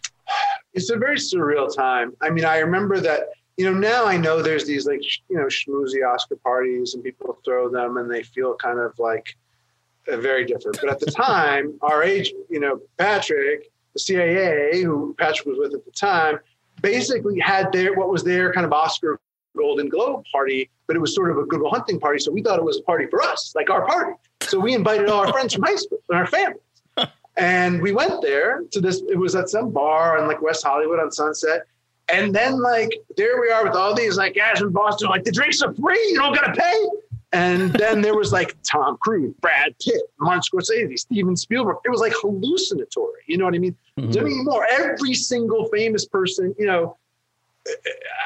It's a very surreal time. I mean, I remember that you know, now I know there's these like, you know, schmoozy Oscar parties and people throw them and they feel kind of like Uh, very different. But at the time, our age, you know, Patrick, the CAA, who Patrick was with at the time, basically had their, what was their kind of Oscar Golden Globe party, but it was sort of a Good Hunting party. So we thought it was a party for us, like our party. So we invited all our friends from high school and our families. And we went there to this, it was at some bar in like West Hollywood on Sunset and then like there we are with all these like guys in Boston, like the drinks are free, you don't gotta pay. And then there was like Tom Cruise, Brad Pitt, Martin Scorsese, Steven Spielberg. It was like hallucinatory. You know what I mean? Mm-hmm. Anymore, every single famous person, you know,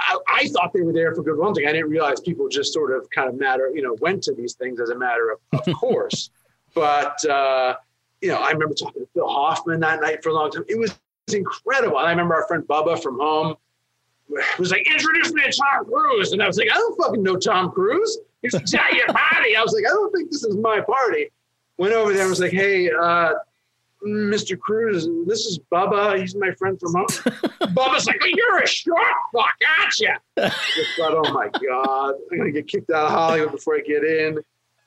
I, I, thought they were there for good one thing. I didn't realize people just sort of kind of matter, you know, went to these things as a matter of, of course. But uh, you know, I remember talking to Phil Hoffman that night for a long time. It was incredible. And I remember our friend Bubba from home was like, introduce me to Tom Cruise. And I was like, I don't fucking know Tom Cruise. He's like, yeah, your party. I was like, I don't think this is my party. Went over there and was like, hey, uh, Mr. Cruise, this is Bubba. He's my friend from home. Bubba's like, well, you're a short fuck, aren't you? I just thought, oh my God, I'm going to get kicked out of Hollywood before I get in.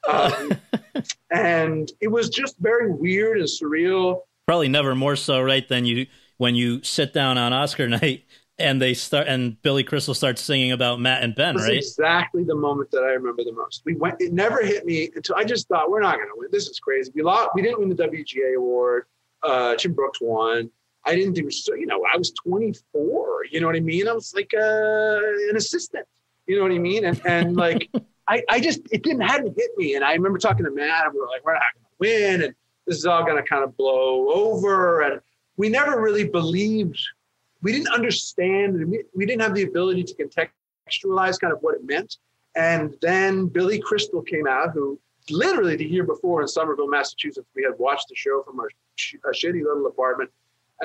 Um, and it was just very weird and surreal. Probably never more so, right, than you when you sit down on Oscar night and they start and Billy Crystal starts singing about Matt and Ben, right? Exactly the moment that I remember the most. We went. It never hit me until I just thought we're not going to win. This is crazy. We lost. We didn't win the WGA award. Uh, Jim Brooks won. I didn't do so. You know, I was 24. You know what I mean? I was like uh, an assistant. You know what I mean? And and like I I just it didn't hadn't hit me. And I remember talking to Matt, and we were like, we're not going to win, and this is all going to kind of blow over. And we never really believed we didn't understand, we didn't have the ability to contextualize kind of what it meant. And then Billy Crystal came out, who literally the year before in Somerville, Massachusetts, we had watched the show from our sh- shitty little apartment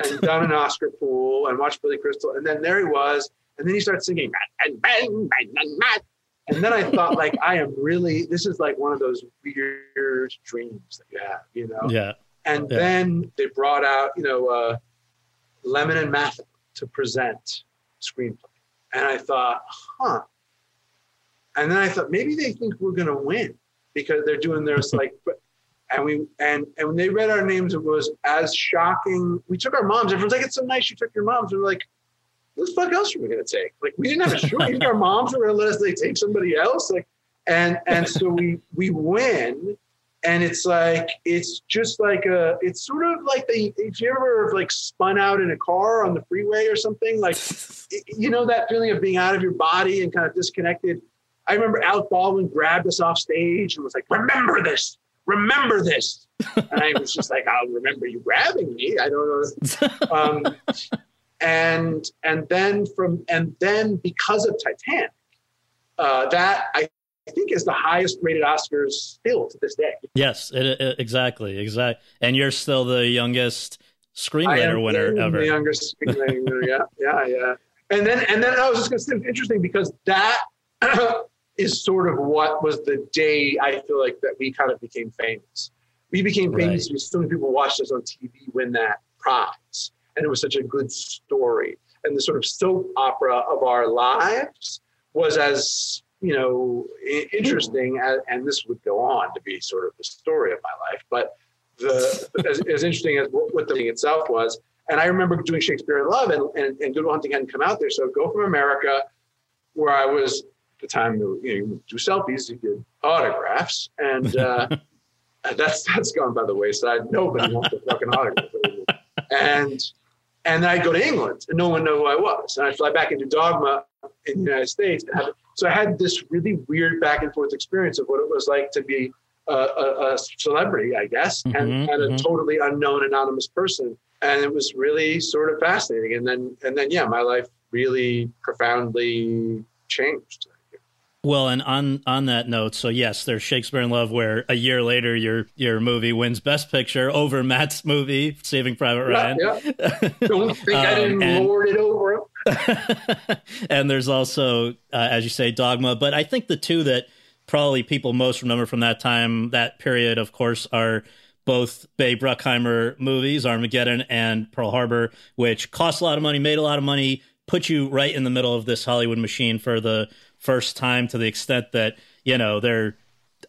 and done an Oscar pool and watched Billy Crystal. And then there he was. And then he starts singing, and then I thought, like, I am really, this is like one of those weird dreams that you have, you know? Yeah. And yeah. then they brought out, you know, uh, Lemmon and Matthau to present screenplay. And I thought, huh. And then I thought maybe they think we're going to win because they're doing this like, and we and and when they read our names, it was as shocking. We took our moms. Everyone's like, "It's so nice you took your moms." And we're like, "What the fuck else are we gonna take?" Like, we didn't have a choice. our moms were gonna let us like take somebody else. Like, and and so we we win, and it's like it's just like a it's sort of like the if you ever like spun out in a car on the freeway or something like you know that feeling of being out of your body and kind of disconnected? I remember Alec Baldwin grabbed us off stage and was like remember this! Remember this! And i was just like i'll remember you grabbing me. I don't know. Um, and and then from and then because of titanic uh, that i I think is the highest rated Oscars still to this day. Yes, it, it, exactly, exactly. And you're still the youngest screenwriter winner ever. The youngest screenwriter winner. Yeah, yeah, yeah. Uh, and then and then I was just going to say interesting because that is sort of what was the day I feel like that we kind of became famous. We became famous right. because so many people watched us on TV win that prize, and it was such a good story. And the sort of soap opera of our lives was as you know, interesting, and this would go on to be sort of the story of my life. But the as, as interesting as what the thing itself was, and I remember doing Shakespeare in Love, and, and, and Good Will Hunting hadn't come out there. So Go from America, where I was at the time you know you do selfies, you did autographs, and uh, that's that's gone by the wayside. Nobody wants a fucking autograph anymore. And and then I'd go to England, and no one knew who I was. And I'd fly back into Dogma in the United States. So I had this really weird back and forth experience of what it was like to be a, a, a celebrity, I guess, mm-hmm, and, and mm-hmm. a totally unknown anonymous person. And it was really sort of fascinating. And then, and then, yeah, my life really profoundly changed. Well, and on on that note, so yes, there's Shakespeare in Love, where a year later your your movie wins Best Picture over Matt's movie Saving Private Ryan. Yeah, yeah. Don't think um, I didn't and, lord it over him. and there's also, uh, as you say, Dogma. But I think the two that probably people most remember from that time, that period, of course, are both Bay Bruckheimer movies, Armageddon and Pearl Harbor, which cost a lot of money, made a lot of money, put you right in the middle of this Hollywood machine for the first time to the extent that you know they're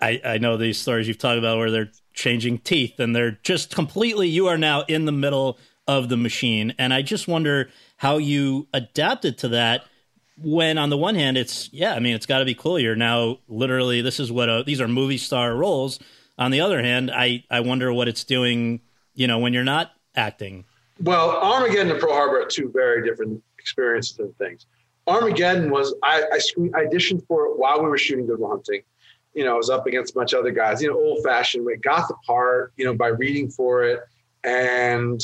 I, I know these stories you've talked about where they're changing teeth and they're just completely you are now in the middle of the machine and i just wonder how you adapted to that when on the one hand it's yeah i mean it's got to be cool you're now literally this is what a, these are movie star roles on the other hand i i wonder what it's doing you know when you're not acting well armageddon and pearl harbor are two very different experiences and things Armageddon was I, I, I auditioned for it while we were shooting Good Will Hunting. You know, I was up against a bunch of other guys. You know, old fashioned. We got the part. You know, by reading for it, and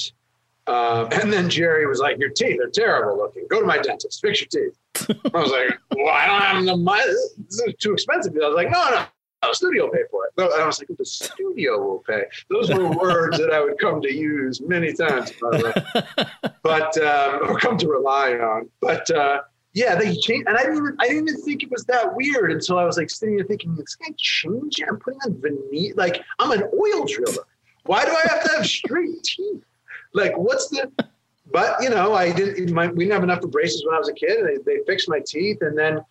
um, and then Jerry was like, "Your teeth are terrible looking. Go to my dentist. Fix your teeth." I was like, "Well, I don't have the money. This is too expensive." I was like, "No, no." The studio will pay for it. And I was like, the studio will pay. Those were words that I would come to use many times, but um, or come to rely on. But uh, yeah, they changed, and I didn't even I didn't even think it was that weird until I was like sitting there thinking, this guy changed. I'm putting on veneer, like I'm an oil driller. Why do I have to have straight teeth? Like, what's the? But you know, I didn't. My, we didn't have enough for braces when I was a kid. They, they fixed my teeth, and then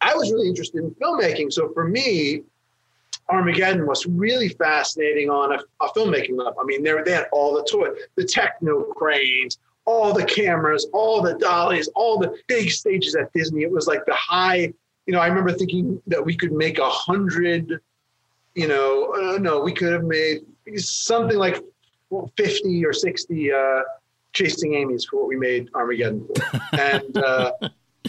I was really interested in filmmaking. So for me, Armageddon was really fascinating on a, a filmmaking level. I mean, they, they had all the toy, the techno cranes, all the cameras, all the dollies, all the big stages at Disney. It was like the high, you know, I remember thinking that we could make a hundred, you know, uh, no, we could have made something like 50 or 60 uh, Chasing Amy's for what we made Armageddon for. and, uh,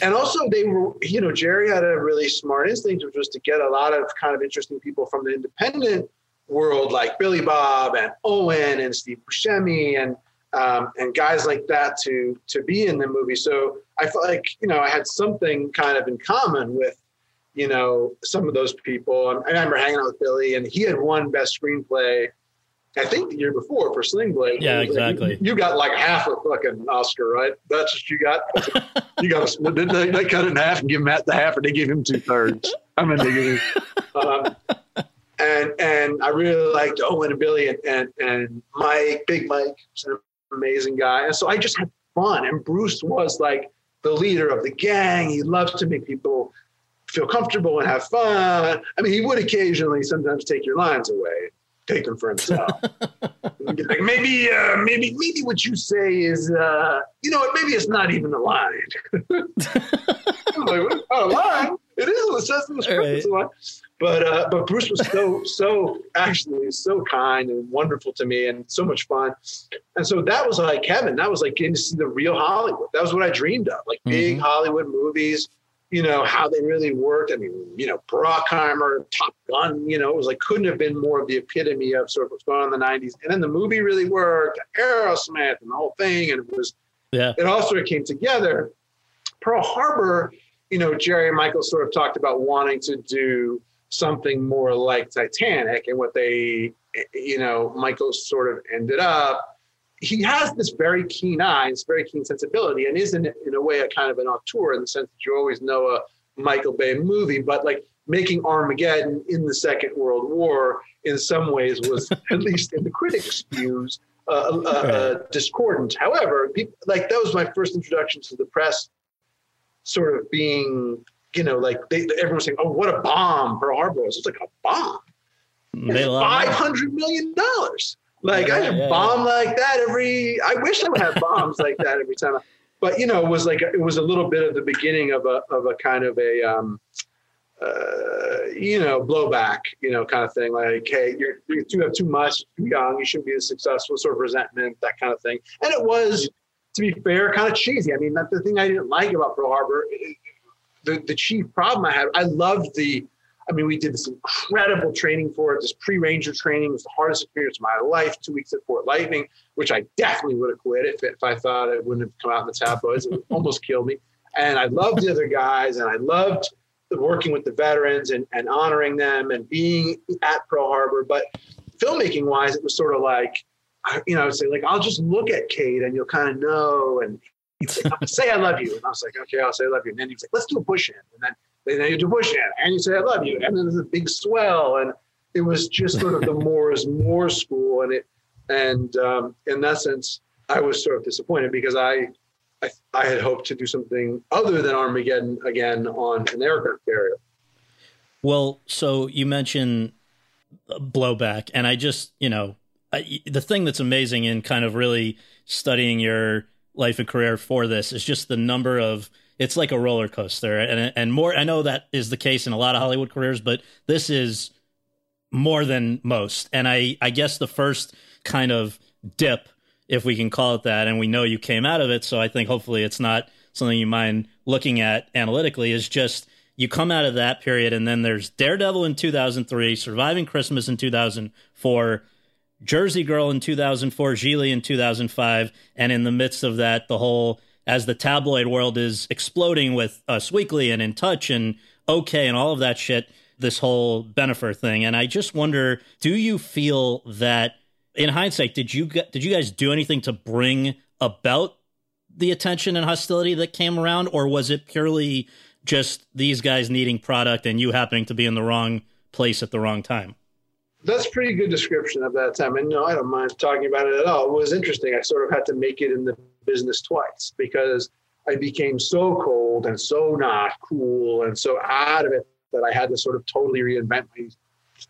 and also they were, you know, Jerry had a really smart instinct, which was to get a lot of kind of interesting people from the independent world, like Billy Bob and Owen and Steve Buscemi and um, and guys like that to to be in the movie. So I felt like you know I had something kind of in common with you know some of those people. And I remember hanging out with Billy, and he had won best screenplay. I think the year before for Sling Blade. Yeah, exactly. Like, you, you, got like half a fucking Oscar, right? That's what you got. you got a, they, they cut it in half and give Matt the half, or they gave him two thirds? I'm gave him. Um, and and I really liked Owen and Billy and and, and Mike, Big Mike, an amazing guy. And so I just had fun. And Bruce was like the leader of the gang. He loves to make people feel comfortable and have fun. I mean, he would occasionally sometimes take your lines away, take them for himself. like maybe, uh, maybe, maybe what you say is, uh, you know what? Maybe it's not even a line. like, a line. It is. It says in the script. Right. It's a line. But uh, but Bruce was so so actually so kind and wonderful to me and so much fun, and so that was like heaven. That was like getting to see the real Hollywood. That was what I dreamed of, like big mm-hmm. Hollywood movies. You know how they really worked. I mean, you know, Bruckheimer, Top Gun. You know, it was like couldn't have been more of the epitome of sort of what's going on in the '90s. And then the movie really worked. Aerosmith and the whole thing, and it was yeah. It all sort of came together. Pearl Harbor, you know, Jerry and Michael sort of talked about wanting to do something more like Titanic and what they, you know, Michael sort of ended up. He has this very keen eye, this very keen sensibility, and is in, in a way a kind of an auteur in the sense that you always know a Michael Bay movie, but like making Armageddon in the Second World War in some ways was, at least in the critics' views, uh, uh, uh, discordant. However, people, like that was my first introduction to the press, sort of being you know, like they, everyone's saying, "Oh, what a bomb Pearl Harbor was!" It's like a bomb. Five hundred million dollars. Like yeah, I have yeah, bomb yeah. like that every. I wish I would have bombs like that every time. But you know, it was like it was a little bit of the beginning of a of a kind of a. Um, uh, you know, blowback, you know, kind of thing. Like, hey, you're, you have too much, too young, you shouldn't be as successful, sort of resentment, that kind of thing. And it was, to be fair, kind of cheesy. I mean, that's the thing I didn't like about Pearl Harbor the, the chief problem I had, I loved the, I mean, we did this incredible training for it. This pre-ranger training was the hardest experience of my life. Two weeks at Fort Lightning, which I definitely would have quit if, if I thought it wouldn't have come out in the tabloids. It almost killed me. And I loved the other guys, and I loved working with the veterans and, and honoring them and being at Pearl Harbor. But filmmaking wise, it was sort of like, you know, I would say like, I'll just look at Kate, and you'll kind of know. And say I love you. And I was like, okay, I'll say I love you. And then he's like, let's do a push in. And then, then you do push in and you say I love you. And then there's a big swell. And it was just sort of the more is more school. And it, and um, in that sense, I was sort of disappointed because I, I, I had hoped to do something other than Armageddon again on an aircraft carrier. Well, so you mentioned blowback, and I just, you know, I, the thing that's amazing in kind of really studying your life and career for this is just the number of it's like a roller coaster. And and more I know that is the case in a lot of Hollywood careers but this is more than most. And I I guess the first kind of dip if we can call it that and we know you came out of it so I think hopefully it's not something you mind looking at analytically is just you come out of that period and then there's Daredevil in 2003 Surviving Christmas in 2004 Jersey Girl in 2004, Gigli in 2005, and in the midst of that, the whole as the tabloid world is exploding with Us Weekly and In Touch and OK and all of that shit, this whole Bennifer thing. And I just wonder, do you feel that in hindsight, did you did you guys do anything to bring about the attention and hostility that came around, or was it purely just these guys needing product and you happening to be in the wrong place at the wrong time? that's pretty good description of that time. And no, I don't mind talking about it at all. It was interesting. I sort of had to make it in the business twice because I became so cold and so not cool and so out of it that I had to sort of totally reinvent my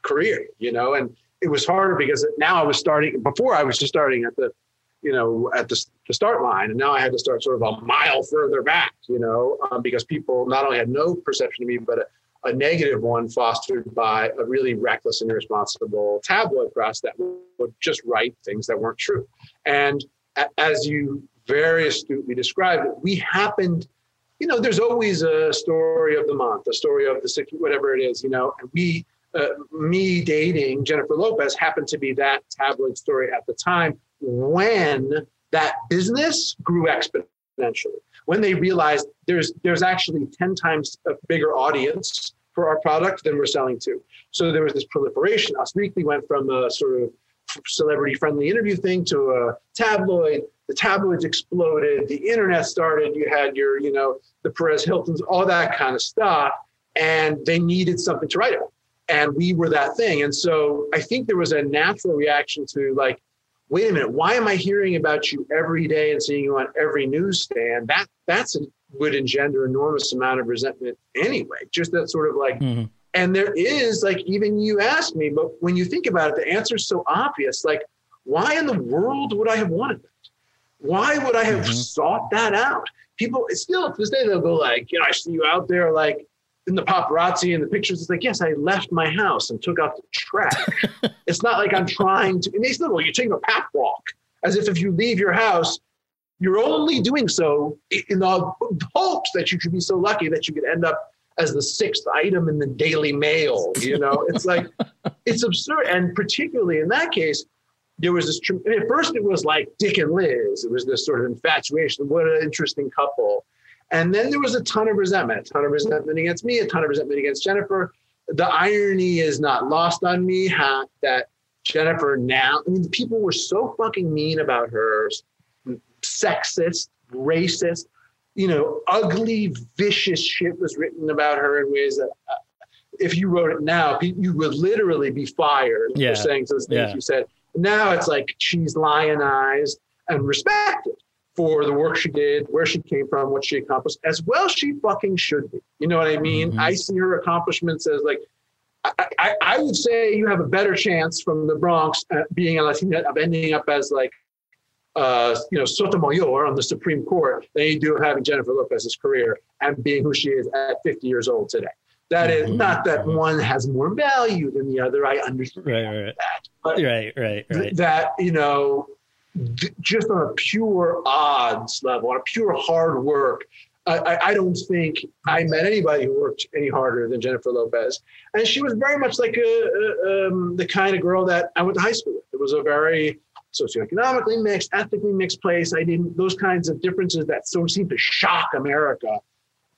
career, you know. And it was harder because now I was starting. Before I was just starting at the, you know, at the, the start line, and now I had to start sort of a mile further back, you know, um, because people not only had no perception of me, but a negative one fostered by a really reckless and irresponsible tabloid press that would just write things that weren't true. And as you very astutely described it, we happened, you know, there's always a story of the month, a story of the six, whatever it is, you know, and we, uh, me dating Jennifer Lopez happened to be that tabloid story at the time when that business grew exponentially when they realized there's there's actually 10 times a bigger audience for our product than we're selling to. So there was this proliferation. Us Weekly went from a sort of celebrity friendly interview thing to a tabloid. The tabloids exploded. The internet started. You had your, you know, the Perez Hiltons, all that kind of stuff. And they needed something to write about. And we were that thing. And so I think there was a natural reaction to like, wait a minute, why am I hearing about you every day and seeing you on every newsstand? That that's a, would engender enormous amount of resentment anyway. Just that sort of like, mm-hmm. and there is like even you asked me, but when you think about it, the answer is so obvious. Like, why in the world would I have wanted that? Why would I have mm-hmm. sought that out? People still to this day they'll go like, you know, I see you out there like in the paparazzi and the pictures, it's like, yes, I left my house and took out the trash. it's not like I'm trying to, and they well, you're taking a path walk, as if if you leave your house, you're only doing so in the hopes that you could be so lucky that you could end up as the sixth item in the Daily Mail. You know, it's like, it's absurd. And particularly in that case, there was this, at first it was like Dick and Liz. It was this sort of infatuation. What an interesting couple. And then there was a ton of resentment, a ton of resentment against me, a ton of resentment against Jennifer. The irony is not lost on me how, that Jennifer now, I mean, people were so fucking mean about her, sexist, racist, you know, ugly, vicious shit was written about her in ways that uh, if you wrote it now, you would literally be fired yeah. for saying those things yeah. you said. Now it's like she's lionized and respected for the work she did, where she came from, what she accomplished, as well she fucking should be. You know what I mean? Mm-hmm. I see her accomplishments as like, I, I, I, would say you have a better chance from the Bronx uh, being a Latina of ending up as like, uh, you know, Sotomayor on the Supreme Court than you do having Jennifer Lopez's career and being who she is at 50 years old today. That is mm-hmm. not that one has more value than the other. I understand right, right. that, but right, right, right. Th- that you know, just on a pure odds level, on a pure hard work, I, I, don't think I met anybody who worked any harder than Jennifer Lopez, and she was very much like a, a um, the kind of girl that I went to high school with. It was a very socioeconomically mixed, ethnically mixed place. I didn't those kinds of differences that so seemed to shock America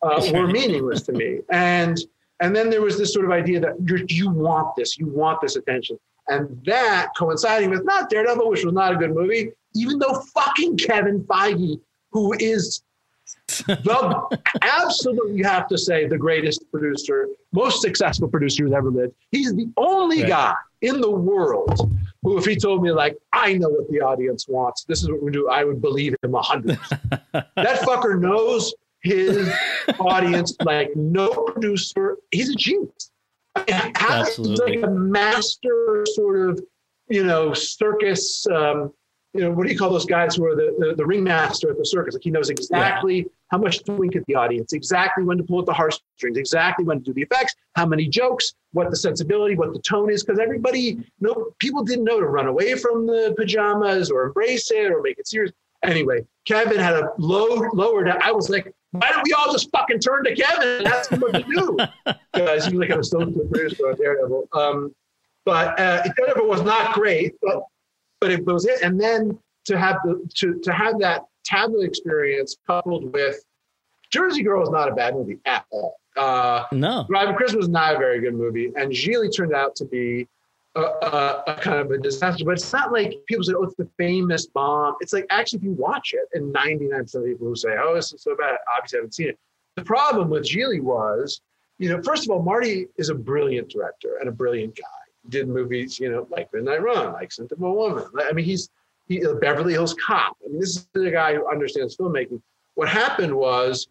uh, were meaningless to me. And and then there was this sort of idea that you want this, you want this attention, and that coinciding with not Daredevil, which was not a good movie, even though fucking Kevin Feige, who is the absolutely you have to say the greatest producer, most successful producer who's ever lived. He's the only right. guy in the world who, if he told me like, I know what the audience wants, this is what we do, I would believe him a hundred. that fucker knows his audience like no producer. He's a genius. Absolutely. Like a master sort of, you know, circus. Um, you know, what do you call those guys who are the, the, the ringmaster at the circus? Like he knows exactly yeah. how much to wink at the audience, exactly when to pull at the heartstrings, exactly when to do the effects, how many jokes, what the sensibility, what the tone is. Because everybody, you know, people didn't know to run away from the pajamas or embrace it or make it serious. Anyway, Kevin had a low lowered. I was like, why don't we all just fucking turn to Kevin and ask him what to do? Because he was like, I'm still the producer on Daredevil. Um, but uh, Daredevil was not great, but but it was it. And then to have the to to have that tablet experience coupled with Jersey Girl is not a bad movie at all. Uh, no, Driving Christmas is not a very good movie, and Gigli turned out to be a, a, kind of a disaster. But it's not like people say, "Oh, it's the famous bomb." It's like actually, if you watch it, and 99% of people who say, "Oh, this is so bad," obviously haven't seen it. The problem with Gigli was, you know, first of all, Marty is a brilliant director and a brilliant guy. Did movies, you know, like Midnight Run, like a Woman. I mean, he's he, Beverly Hills Cop. I mean, this is a guy who understands filmmaking. What happened was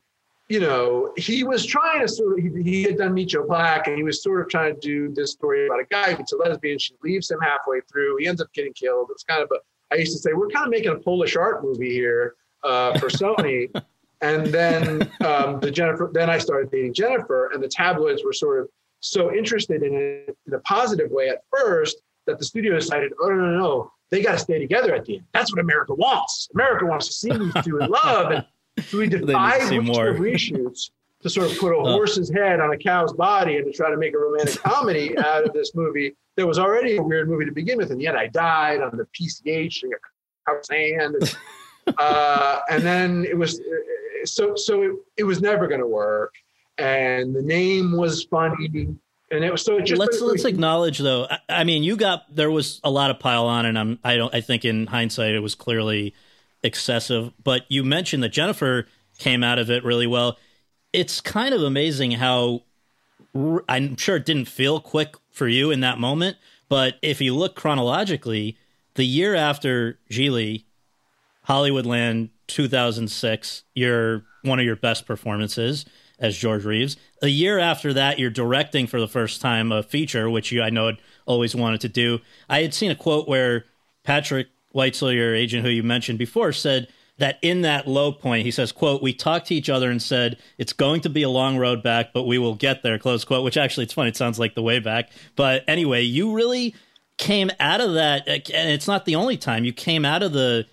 you know, he was trying to sort of, he, he, had done Meet Joe Black and he was sort of trying to do this story about a guy who's a lesbian. She leaves him halfway through. He ends up getting killed. It's kind of a, I used to say, we're kind of making a Polish art movie here uh, for Sony. and then um, the Jennifer, then I started dating Jennifer and the tabloids were sort of so interested in it in a positive way at first that the studio decided, oh, no, no, no, they got to stay together at the end. That's what America wants. America wants to see these two in love. And so we did five reshoots to sort of put a horse's head on a cow's body and to try to make a romantic comedy out of this movie that was already a weird movie to begin with. And yet I died on the PCH and got sand. And, uh, and then it was so so it, it was never going to work. And the name was funny. And it was so. It just let's let's acknowledge though. I, I mean, you got there was a lot of pile on, and I'm I don't I think in hindsight it was clearly excessive. But you mentioned that Jennifer came out of it really well. It's kind of amazing how I'm sure it didn't feel quick for you in that moment, but if you look chronologically, the year after Gigli, Hollywoodland 2006, you're one of your best performances as George Reeves. A year after that, you're directing for the first time a feature, which you I know had always wanted to do. I had seen a quote where Patrick Your agent who you mentioned before, said that in that low point, he says, quote, we talked to each other and said, it's going to be a long road back, but we will get there, close quote, which actually it's funny. It sounds like the way back. But anyway, you really came out of that. And it's not the only time you came out of the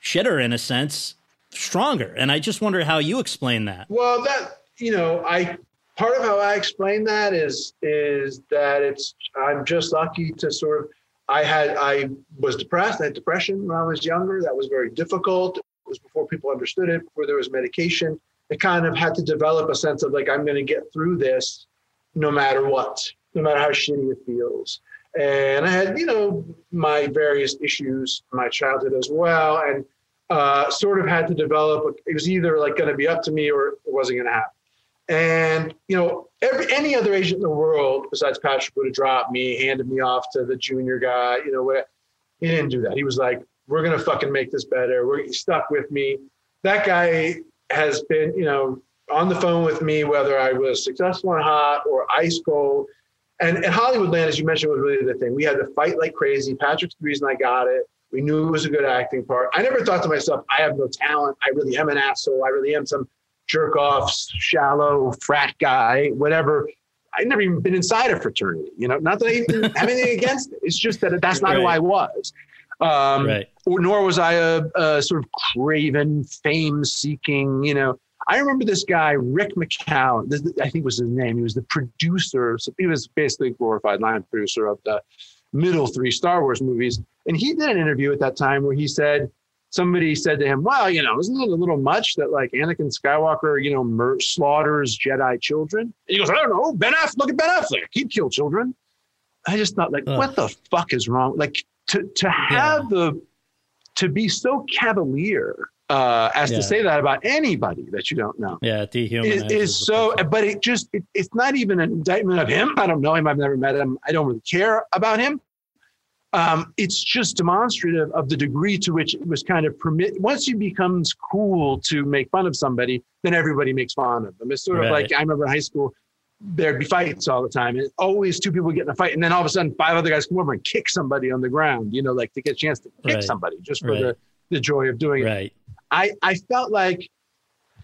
shitter in a sense stronger. And I just wonder how you explain that. Well, that, you know, I, part of how I explain that is, is that it's, I'm just lucky to sort of, I had I was depressed. I had depression when I was younger. That was very difficult. It was before people understood it, before there was medication. I kind of had to develop a sense of like I'm going to get through this, no matter what, no matter how shitty it feels. And I had you know my various issues my childhood as well, and uh, sort of had to develop. It was either like going to be up to me or it wasn't going to happen. And you know, every any other agent in the world besides Patrick would have dropped me, handed me off to the junior guy. You know, what? He didn't do that. He was like, "We're gonna fucking make this better. We're stuck with me." That guy has been, you know, on the phone with me whether I was successful and hot or ice cold. And, and Hollywoodland, as you mentioned, was really the thing. We had to fight like crazy. Patrick's the reason I got it. We knew it was a good acting part. I never thought to myself, I have no talent. I really am an asshole. I really am some jerk off, shallow frat guy, whatever. I've never even been inside a fraternity, you know, not that I even have anything against it. It's just that that's not right. who I was. Um, right. Or, nor was I a, a sort of craven, fame seeking, you know, I remember this guy, Rick McCallum, this, I think was his name. He was the producer. So he was basically a glorified line producer of the middle three Star Wars movies. And he did an interview at that time where he said, somebody said to him, well, you know, isn't it a little much that like Anakin Skywalker, you know, mur- slaughters Jedi children? And he goes, I don't know. Ben Affleck, look at Ben Affleck. He'd kill children. I just thought like, what the fuck is wrong? Like to, to have yeah. the, to be so cavalier uh, as yeah. to say that about anybody that you don't know. Yeah, dehumanizes. Is, is so, but it just, it, it's not even an indictment of him. I don't know him. I've never met him. I don't really care about him. Um, it's just demonstrative of the degree to which it was kind of permit. Once it becomes cool to make fun of somebody, then everybody makes fun of them. It's sort right. of like I remember in high school, there'd be fights all the time, and always two people get in a fight, and then all of a sudden five other guys come over and kick somebody on the ground. You know, like to get a chance to kick right. somebody just for right. the the joy of doing right. it. I, I felt like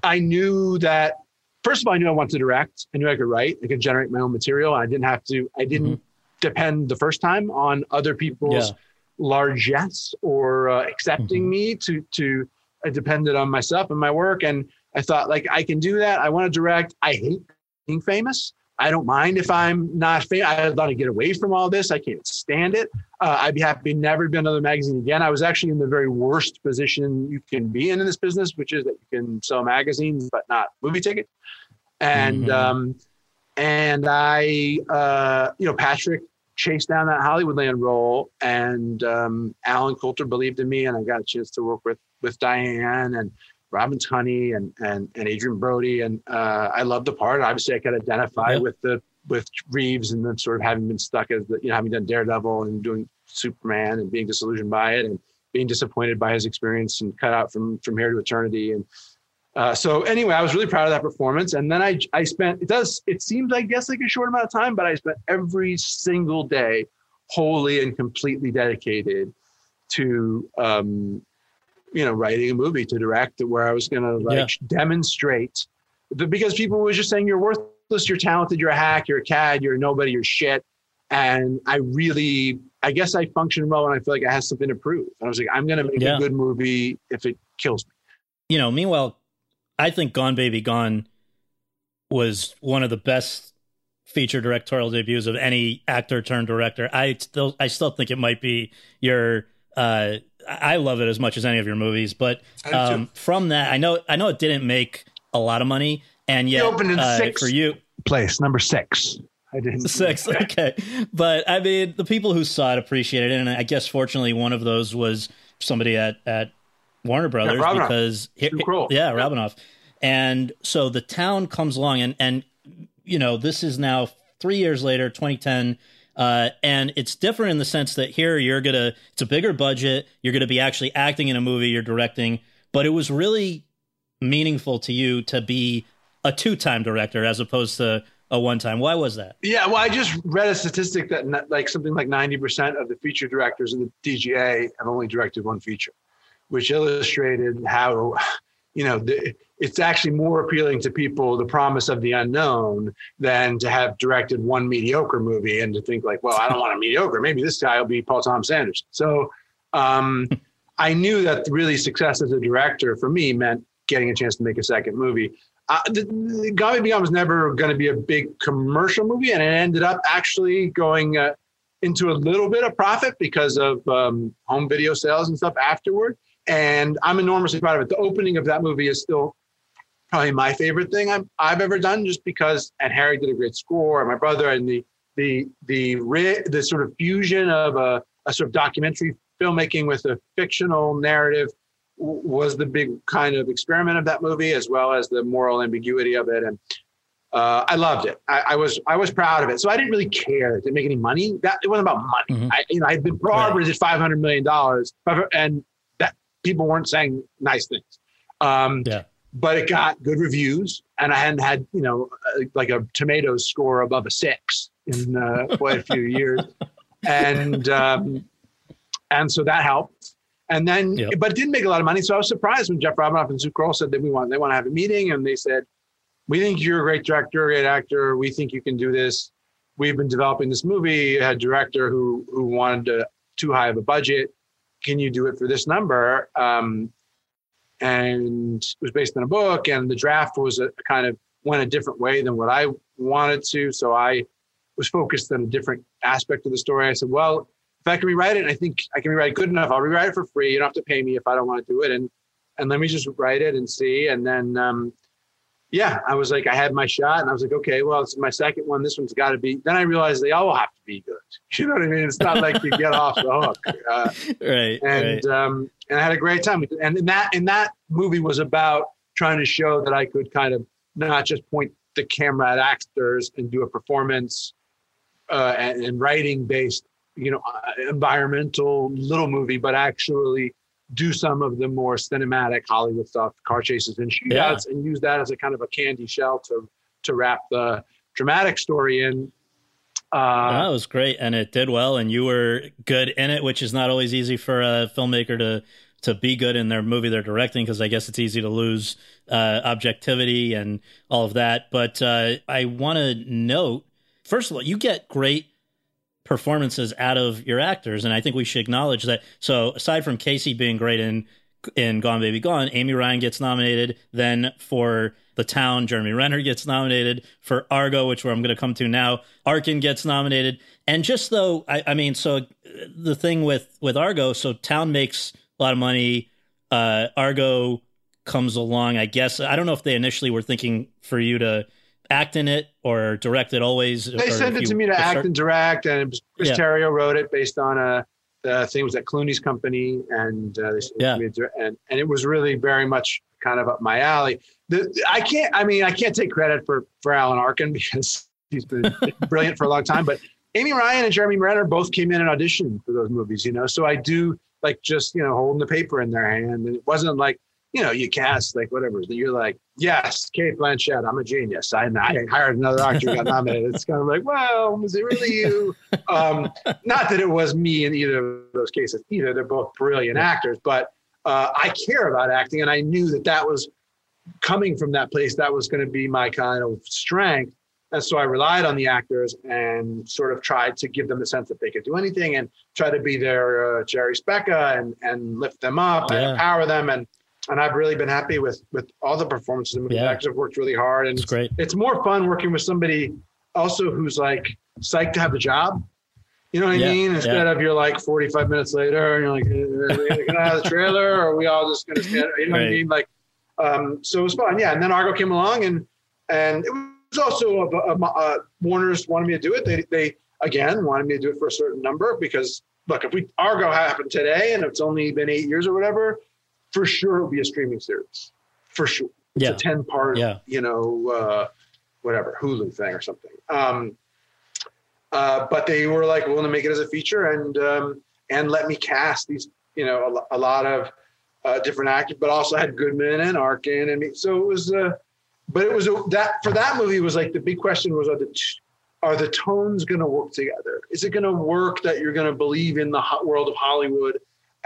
I knew that first of all, I knew I wanted to direct. I knew I could write. I could generate my own material. I didn't have to. I didn't mm-hmm. Depend the first time on other people's yeah. largesse or uh, accepting mm-hmm. me to to. I depended on myself and my work, and I thought like I can do that. I want to direct. I hate being famous. I don't mind if I'm not famous. I want to get away from all this. I can't stand it. Uh, I'd be happy to never be another magazine again. I was actually in the very worst position you can be in in this business, which is that you can sell magazines but not movie tickets. And mm-hmm. um, and I, uh, you know, Patrick chased down that Hollywoodland role, and um, Allen Coulter believed in me, and I got a chance to work with with Diane and Robin Tunney and and and Adrien Brody, and uh, I loved the part. Obviously, I could identify yep. with the with Reeves and then sort of having been stuck as the you know having done Daredevil and doing Superman and being disillusioned by it and being disappointed by his experience and cut out from from here to eternity and uh, so anyway, I was really proud of that performance. And then I I spent it does it seems I guess like a short amount of time, but I spent every single day wholly and completely dedicated to um, you know writing a movie to direct where I was going to like yeah. demonstrate the, because people were just saying you're worthless, you're talented, you're a hack, you're a cad, you're nobody, you're shit. And I really, I guess I function well and I feel like I have something to prove. And I was like, I'm going to make yeah. a good movie if it kills me. You know, meanwhile, I think Gone Baby Gone was one of the best feature directorial debuts of any actor turned director. I still, I still think it might be your uh, I love it as much as any of your movies, but um, from that, I know I know it didn't make a lot of money, and yet opened in uh, for you place number six. I didn't six, okay, but I mean the people who saw it appreciated it, and I guess fortunately one of those was somebody at at Warner Brothers yeah, because it, yeah, Robinov, and so the town comes along and and you know this is now three years later, 2010 uh, and it's different in the sense that here you're gonna it's a bigger budget, you're gonna be actually acting in a movie, you're directing, but it was really meaningful to you to be a two-time director as opposed to a one-time. Why was that? Yeah, well, I just read a statistic that like something like 90% of the feature directors in the DGA have only directed one feature, which illustrated how you know the, it's actually more appealing to people the promise of the unknown than to have directed one mediocre movie and to think like well i don't want a mediocre maybe this guy will be paul thomas anderson so um, i knew that really success as a director for me meant getting a chance to make a second movie uh, the, the Baby Gone was never going to be a big commercial movie, and it ended up actually going uh, into a little bit of profit because of um, home video sales and stuff afterward. And I'm enormously proud of it. The opening of that movie is still probably my favorite thing I've, I've ever done, just because. And Harry did a great score, and my brother, and the the the the sort of fusion of a, a sort of documentary filmmaking with a fictional narrative was the big kind of experiment of that movie, as well as the moral ambiguity of it. And uh, I loved it. I, I, was I was proud of it. So I didn't really care. Did it make any money? That it wasn't about money. Mm-hmm. I, you know, I'd been right. at five hundred million dollars, and people weren't saying nice things. Um, yeah but it got good reviews, and I hadn't had you know uh, like a Tomatoes score above a six in uh, quite a few years, and um, and so that helped. And then, yep. but it didn't make a lot of money. So I was surprised when Jeff Robinov and Sue Kroll said that we want they want to have a meeting, and they said, "We think you're a great director, a great actor. We think you can do this. We've been developing this movie. had a director who who wanted to, too high of a budget. Can you do it for this number?" Um, and it was based on a book. And the draft was a, a kind of went a different way than what I wanted to. So I was focused on a different aspect of the story. I said, well, if I can rewrite it, I think I can rewrite it good enough. I'll rewrite it for free. You don't have to pay me if I don't want to do it. And and let me just write it and see. And then um, yeah, I was like, I had my shot, and I was like, okay, well, it's my second one. This one's got to be. Then I realized they all have to be good. You know what I mean? It's not like you get off the hook. Uh, right. And right. Um, and I had a great time. And in that in that movie was about trying to show that I could kind of not just point the camera at actors and do a performance uh, and, and writing based, you know, uh, environmental little movie, but actually do some of the more cinematic Hollywood stuff, car chases and shootouts, yeah. and use that as a kind of a candy shell to to wrap the dramatic story in. Uh, that was great, and it did well, and you were good in it, which is not always easy for a filmmaker to to be good in their movie they're directing because I guess it's easy to lose uh, objectivity and all of that. But uh, I want to note, first of all, you get great performances out of your actors, and I think we should acknowledge that. So aside from Casey being great in in Gone Baby Gone, Amy Ryan gets nominated. Then for The Town, Jeremy Renner gets nominated. For Argo, which where I'm going to come to now, Arkin gets nominated. And just though, I, I mean, so the thing with with Argo, so Town makes a lot of money. Uh, Argo comes along. I guess I don't know if they initially were thinking for you to act in it or direct it always? They sent it to me to act and direct, and Chris yeah. Terrio wrote it based on a the thing was at Clooney's company, and uh, they sent yeah. it to me and and it was really very much kind of up my alley. The, I can't, I mean, I can't take credit for for Alan Arkin because he's been brilliant for a long time, but Amy Ryan and Jeremy Renner both came in and auditioned for those movies, you know. So I do like just you know holding the paper in their hand, and it wasn't like you know, you cast like whatever. You're like, yes, Cate Blanchett, I'm a genius. I, I hired another actor, got nominated. It's kind of like, well, was it really you? Um, not that it was me in either of those cases either. They're both brilliant actors, but uh, I care about acting, and I knew that that was coming from that place. That was going to be my kind of strength. And so I relied on the actors and sort of tried to give them the sense that they could do anything and try to be their uh, Jerry Speca and, and lift them up yeah. and empower them. And and I've really been happy with with all the performances. The yeah. actors have worked really hard, and it's, great. It's more fun working with somebody also who's like psyched to have the job. You know what yeah, I mean? Instead yeah. of you're like 45 minutes later and you're like, eh, eh, eh, can I have the trailer? Or are we all just gonna stand? You know right. what I mean? Like, um, so it was fun. Yeah. And then Argo came along and and it was also a, a, a, Warner's wanted me to do it. They they again wanted me to do it for a certain number because look, if we Argo happened today and it's only been eight years or whatever, for sure it'll be a streaming series. For sure. It's yeah. a 10 part, yeah. you know, uh, whatever, Hulu thing or something. Um, uh, but they were like willing to make it as a feature and um, and let me cast these, you know, a, a lot of uh, different actors, but also had Goodman and Arkin and me. So it was, uh, but it was a, that for that movie was like the big question was are the are the tones going to work together? Is it going to work that you're going to believe in the world of Hollywood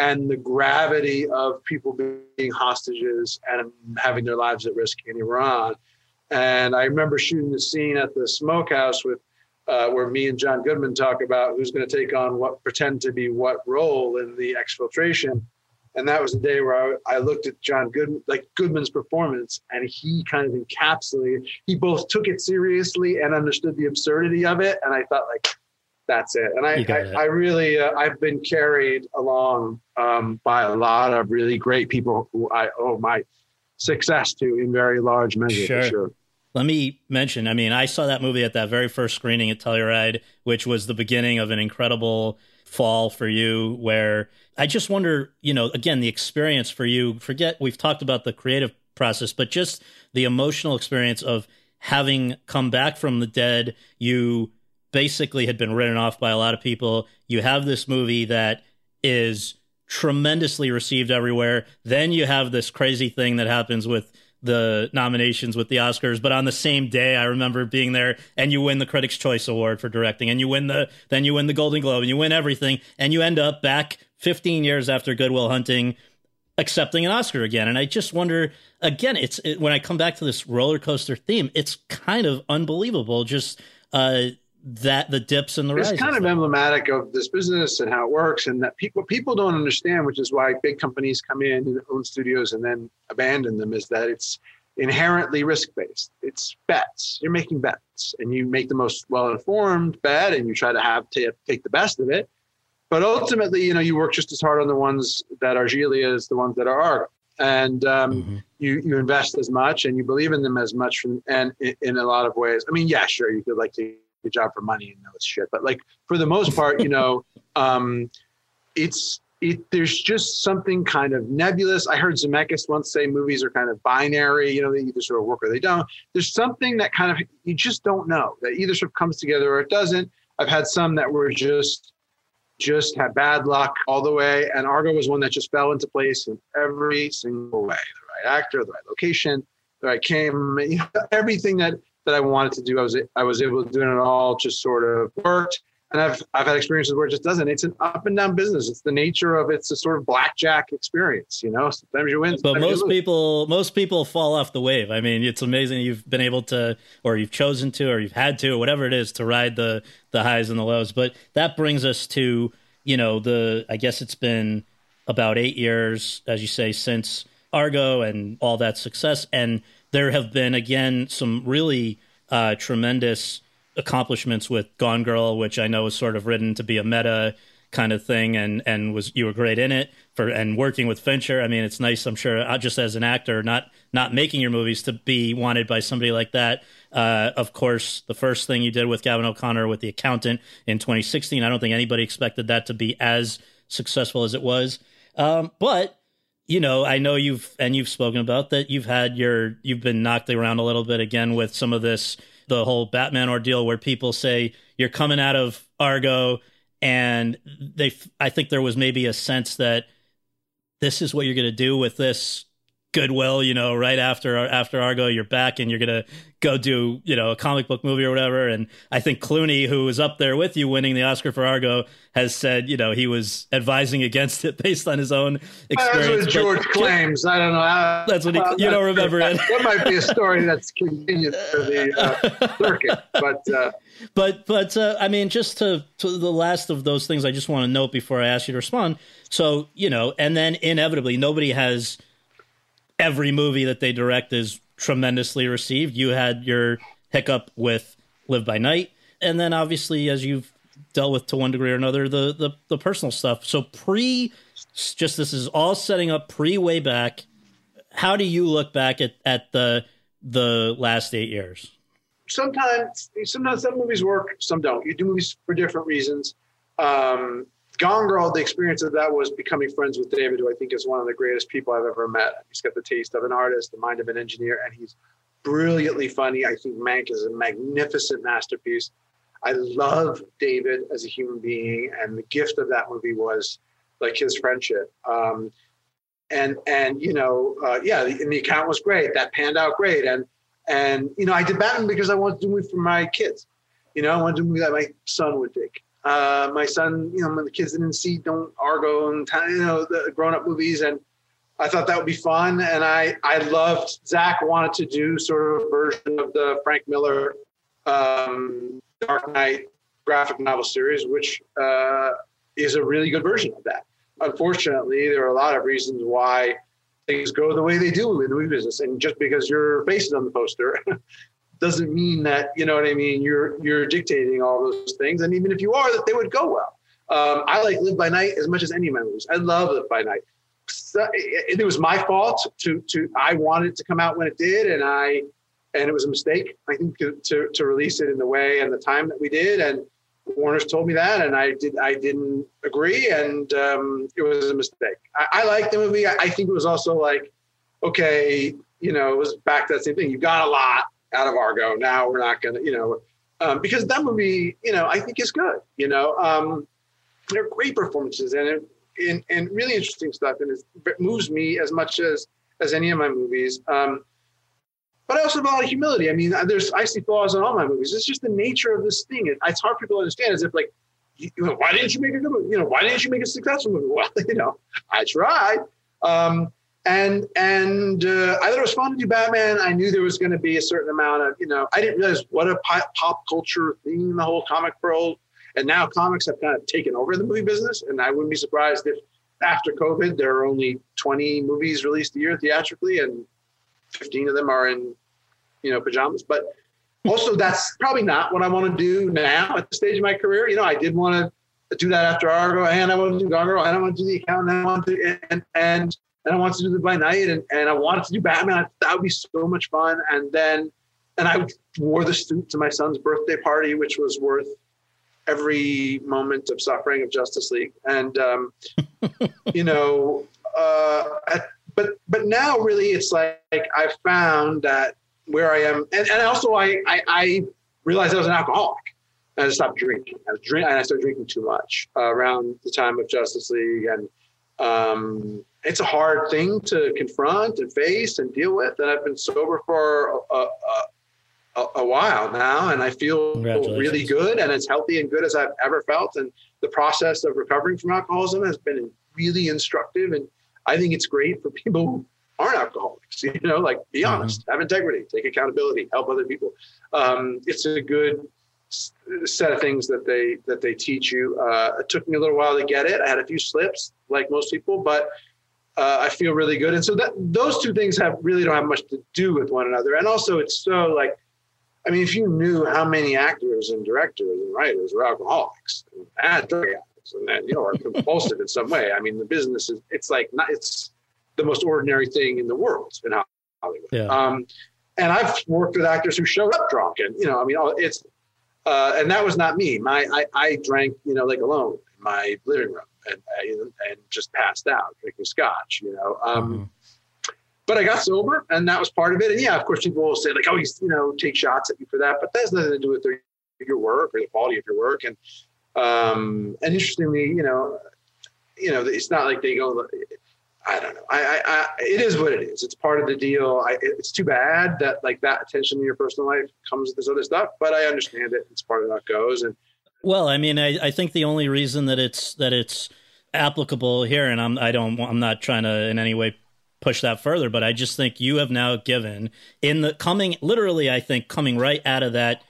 and the gravity of people being hostages and having their lives at risk in Iran. And I remember shooting the scene at the smokehouse with uh, where me and John Goodman talk about who's going to take on what pretend to be what role in the exfiltration. And that was the day where I, I looked at John Goodman, like Goodman's performance, and he kind of encapsulated. He both took it seriously and understood the absurdity of it. And I thought, like, that's it. And I, I, I, really, uh, I've been carried along um, by a lot of really great people who I owe my success to in very large measure. Sure. sure. Let me mention, I mean, I saw that movie at that very first screening at Telluride, which was the beginning of an incredible fall for you where I just wonder, you know, again, the experience for you, forget we've talked about the creative process, but just the emotional experience of having come back from the dead, you basically had been written off by a lot of people. You have this movie that is tremendously received everywhere. Then you have this crazy thing that happens with the nominations with the Oscars, but on the same day, I remember being there, and you win the Critics' Choice Award for directing, and you win the then you win the Golden Globe, and you win everything, and you end up back 15 years after Good Will Hunting, accepting an Oscar again. And I just wonder again, it's it, when I come back to this roller coaster theme, it's kind of unbelievable. Just uh, that the dips and the it's kind of emblematic of this business and how it works and that people people don't understand which is why big companies come in and own studios and then abandon them is that it's inherently risk based it's bets. You're making bets and you make the most well informed bet and you try to have to take the best of it. But ultimately you know you work just as hard on the ones that are Gigli as the ones that are Argo. And um, mm-hmm. you you invest as much and you believe in them as much and in, in a lot of ways. I mean yeah sure you could like to job for money and know it's shit. But like for the most part, you know, um, it's it, there's just something kind of nebulous. I heard Zemeckis once say movies are kind of binary. You know, they either sort of work or they don't. There's something that kind of you just don't know that either sort of comes together or it doesn't. I've had some that were just just had bad luck all the way, and Argo was one that just fell into place in every single way. The right actor, the right location, the right came, you know, everything that that I wanted to do. I was I was able to do it all. Just sort of worked. And I've I've had experiences where it just doesn't. It's an up and down business. It's the nature of it's a sort of blackjack experience. You know, sometimes you win. But most people most people fall off the wave. I mean, it's amazing you've been able to, or you've chosen to, or you've had to, or whatever it is, to ride the the highs and the lows. But that brings us to you know the I guess it's been about eight years, as you say, since Argo and all that success and there have been again some really uh, tremendous accomplishments with Gone Girl, which I know was sort of written to be a meta kind of thing, and and was you were great in it for and working with Fincher. I mean, it's nice. I'm sure uh, just as an actor, not not making your movies to be wanted by somebody like that. Uh, of course, the first thing you did with Gavin O'Connor with the accountant in 2016, I don't think anybody expected that to be as successful as it was. Um, but you know, I know you've and you've spoken about that. You've had your you've been knocked around a little bit again with some of this the whole Batman ordeal where people say you're coming out of Argo and they I think there was maybe a sense that this is what you're going to do with this goodwill, you know, right after after Argo, you're back and you're gonna go do you know a comic book movie or whatever. And I think Clooney, who was up there with you winning the Oscar for Argo, has said you know he was advising against it based on his own experience. That's what George but, claims. I don't know. That's what he, you don't remember it. That might be a story that's convenient for the uh, circuit, but. Uh, but but uh, I mean, just to, to the last of those things, I just want to note before I ask you to respond. So you know, and then inevitably, nobody has every movie that they direct is tremendously received. You had your hiccup with Live by Night, and then obviously, as you've dealt with to one degree or another, the the, the personal stuff. So pre, just this is all setting up pre way back. How do you look back at at the the last eight years? Sometimes, sometimes some movies work, some don't. You do movies for different reasons. Um, Gone Girl, the experience of that was becoming friends with David, who I think is one of the greatest people I've ever met. He's got the taste of an artist, the mind of an engineer, and he's brilliantly funny. I think Mank is a magnificent masterpiece. I love David as a human being, and the gift of that movie was like his friendship. Um, and and you know, uh, yeah, and the account was great. That panned out great, and and you know, I did Batman because I wanted to do it for my kids. You know, I wanted to do a movie that my son would take. Uh, my son, you know, the kids didn't see Don't Argo and you know the grown-up movies, and I thought that would be fun. And I I loved Zach wanted to do sort of a version of the Frank Miller um, Dark Knight graphic novel series, which uh, is a really good version of that. Unfortunately, there are a lot of reasons why things go the way they do in the movie business, and just because your face is on the poster doesn't mean that you know what I mean. You're you're dictating all those things, and even if you are, that they would go well. Um, I like Live by Night as much as any of my movies. I love Live by Night. So it, it was my fault to to I wanted it to come out when it did, and I and it was a mistake. I think to, to, to release it in the way and the time that we did, and Warner's told me that, and I did I didn't agree, and um, it was a mistake. I, I like the movie. I, I think it was also like, okay, you know, it was back to that same thing. You got a lot out of Argo. Now we're not going to, you know, um, because that movie, you know, I think is good. You know, um, there are great performances and it, and, and really interesting stuff, and it moves me as much as as any of my movies. Um, but I also have a lot of humility. I mean, there's I see flaws in all my movies. It's just the nature of this thing. It, it's hard for people to understand. As if like, you know, why didn't you make a good movie? You know, why didn't you make a successful movie? Well, you know, I tried. Um, and and uh, I thought it was fun to do Batman. I knew there was going to be a certain amount of you know I didn't realize what a pop, pop culture thing the whole comic world. And now comics have kind of taken over the movie business, and I wouldn't be surprised if after COVID there are only 20 movies released a year theatrically, and 15 of them are in you know pajamas. But also that's probably not what I want to do now at the stage of my career. You know, I did want to do that after Argo, and I want to do Gone Girl, and I don't want to do the account, and I want to and and and I wanted to do it by night, and, and I wanted to do Batman. That would be so much fun. And then, and I wore the suit to my son's birthday party, which was worth every moment of suffering of Justice League. And um, you know, uh, but but now really, it's like, like I found that where I am, and, and also I, I, I realized I was an alcoholic. And I stopped drinking. I was drink, and I started drinking too much uh, around the time of Justice League, and um, it's a hard thing to confront and face and deal with. And I've been sober for a, a, a, while now, and I feel really good and as healthy and good as I've ever felt. And the process of recovering from alcoholism has been really instructive. And I think it's great for people who aren't alcoholics. You know, like be mm-hmm. honest, have integrity, take accountability, help other people. Um, it's a good set of things that they that they teach you. Uh, it took me a little while to get it. I had a few slips, like most people, but uh, I feel really good. And so that those two things have really don't have much to do with one another. And also, it's so like, I mean, if you knew how many actors and directors and writers were alcoholics and drug addicts and that you know are compulsive in some way, I mean, the business is it's like not it's the most ordinary thing in the world in Hollywood. Yeah. Um, and I've worked with actors who showed up drunk, and you know, I mean, it's uh, and that was not me. My I, I drank, you know, like alone in my living room and and just passed out drinking scotch, you know. Um, mm-hmm. But I got sober, and that was part of it. And yeah, of course, people will say like, "Oh, you you know, take shots at you for that," but that has nothing to do with their, your work or the quality of your work. And um, and interestingly, you know, you know, it's not like they go. I don't know. I, I, I, it is what it is. It's part of the deal. I, it's too bad that like that attention in your personal life comes with this other stuff, but I understand it. It's part of how it goes. And well, I mean, I, I think the only reason that it's that it's applicable here, and I'm I don't I'm not trying to in any way push that further, but I just think you have now given in the coming literally, I think coming right out of that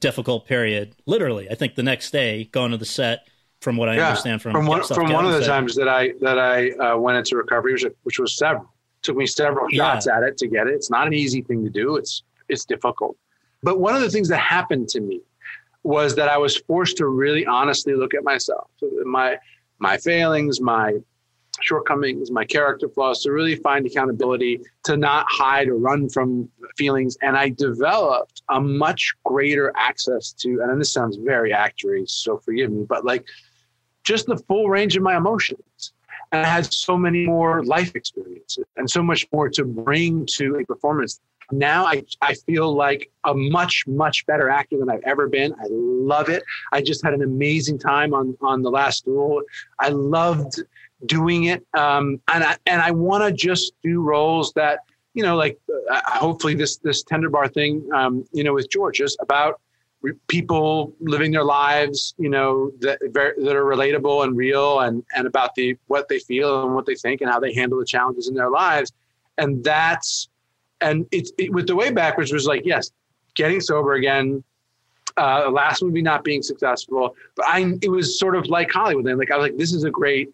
difficult period, literally, I think the next day going to the set. From what I yeah, understand from from one, from one of the said, times that I that I uh, went into recovery, which, which was several, took me several shots yeah. at it to get it. It's not an easy thing to do. It's it's difficult. But one of the things that happened to me was that I was forced to really honestly look at myself, my my failings, my shortcomings, my character flaws, to really find accountability, to not hide or run from feelings. And I developed a much greater access to, and this sounds very accurate, so forgive me, but like just the full range of my emotions. And I had so many more life experiences and so much more to bring to a performance now I, I feel like a much much better actor than I've ever been. I love it. I just had an amazing time on on the last duel. I loved doing it, um, and I and I want to just do roles that you know, like uh, hopefully this this tender bar thing, um, you know, with George is about people living their lives, you know, that that are relatable and real, and and about the what they feel and what they think and how they handle the challenges in their lives, and that's and it's it, with the way backwards was like yes, getting sober again. Uh, last movie not being successful, but I it was sort of like Hollywood. And like I was like, this is a great